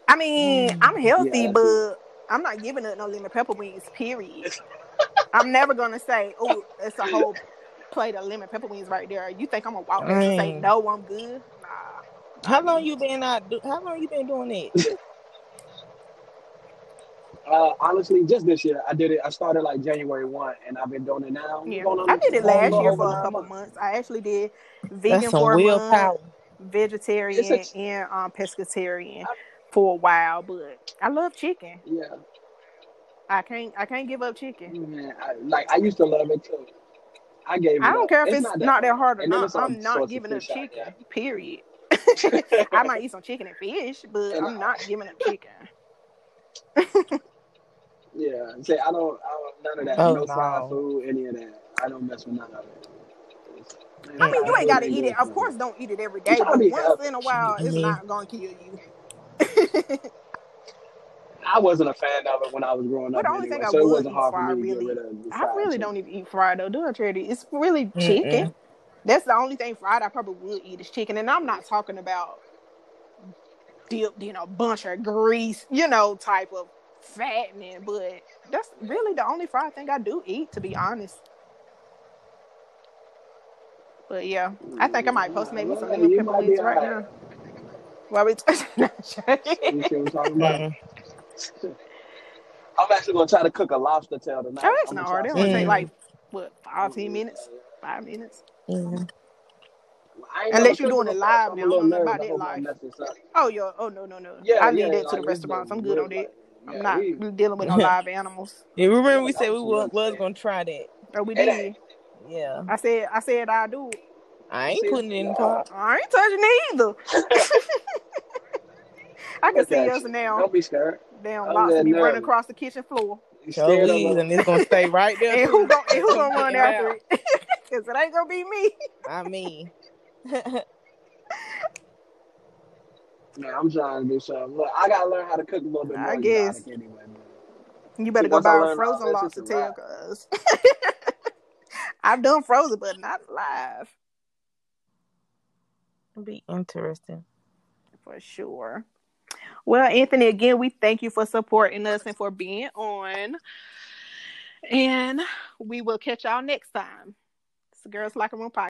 I mean, Mm. I'm healthy, Yeah, but I'm not giving up no lemon pepper wings. Period. I'm never gonna say, "Oh, it's a whole plate of lemon pepper wings right there." You think I'm gonna walk there and say, "No, I'm good"? Nah. How long you been out? Do, how long you been doing it? Uh, honestly, just this year, I did it. I started like January one, and I've been doing it now. Yeah, I did it last year for a couple months. months. I actually did vegan That's for a month, vegetarian, It's a- and um, pescatarian for a while. But I love chicken. Yeah, I can't. I can't give up chicken. man. I, like I used to love it too. I gave it I don't up. care if It's it's not not that that hard or not. I'm not giving up fish out chicken. Period. I might eat some chicken and fish, but And I'm I- not giving up chicken. Yeah, say I don't, I don't none of that. Oh, no fried food, any of that. I don't mess with none of it. I mean, you ain't got to eat it. Of course, don't eat it every I'm day, trying to but once in a while, it's not gonna kill you. I wasn't a fan of it when I was growing But up the only anyway, thing I so it would wasn't eat hard for fried, me to get really, rid of the I really chicken. don't even eat fried though. Do I try to? It's really chicken. Mm-mm. That's the only thing fried I probably would eat is chicken, and I'm not talking about dipped in a bunch of grease, you know, type of fattening. But that's really the only fried thing I do eat, to be honest. But yeah, I think I might post maybe some Well, lemon you pepper might be wings right alright. now. While we You see what I'm talking about? Mm. I'm actually gonna try to cook a lobster tail tonight. Oh, that's I'm not gonna hard. It only take Mm. like what five, ten minutes, five minutes. Mm. I ain't Unless you're doing it before, so live I'm now. little don't know nervous. about that hope live. mess this up. Oh yeah. Oh no no no. Yeah, I yeah, leave that to the it's restaurants. I'm good on wood, that. Like I'm yeah, not we dealing with no live animals. You remember we said we was was, rough was stuff. gonna try that? Oh, we did. Yeah. I said I said I do it. I ain't See, putting it in the pot. I ain't touching it either. I can see at us now. Don't be scared. Damn I'm lobster that be running across the kitchen floor. You Sure scared of is, a and it's gonna stay right there And who too. gon' and who gonna run getting after it? Cause it ain't gonna be me. I mean, man? I'm trying to do something. Look, I gotta learn how to cook a little bit more. I more guess exotic anyway. Man. you See, better go buy a frozen this, lobster it's tail, cause I've done frozen, but not live it'll be interesting. for sure. Well, Anthony, again, we thank you for supporting us and for being on. And we will catch y'all next time. It's the Girls Locker Room Podcast.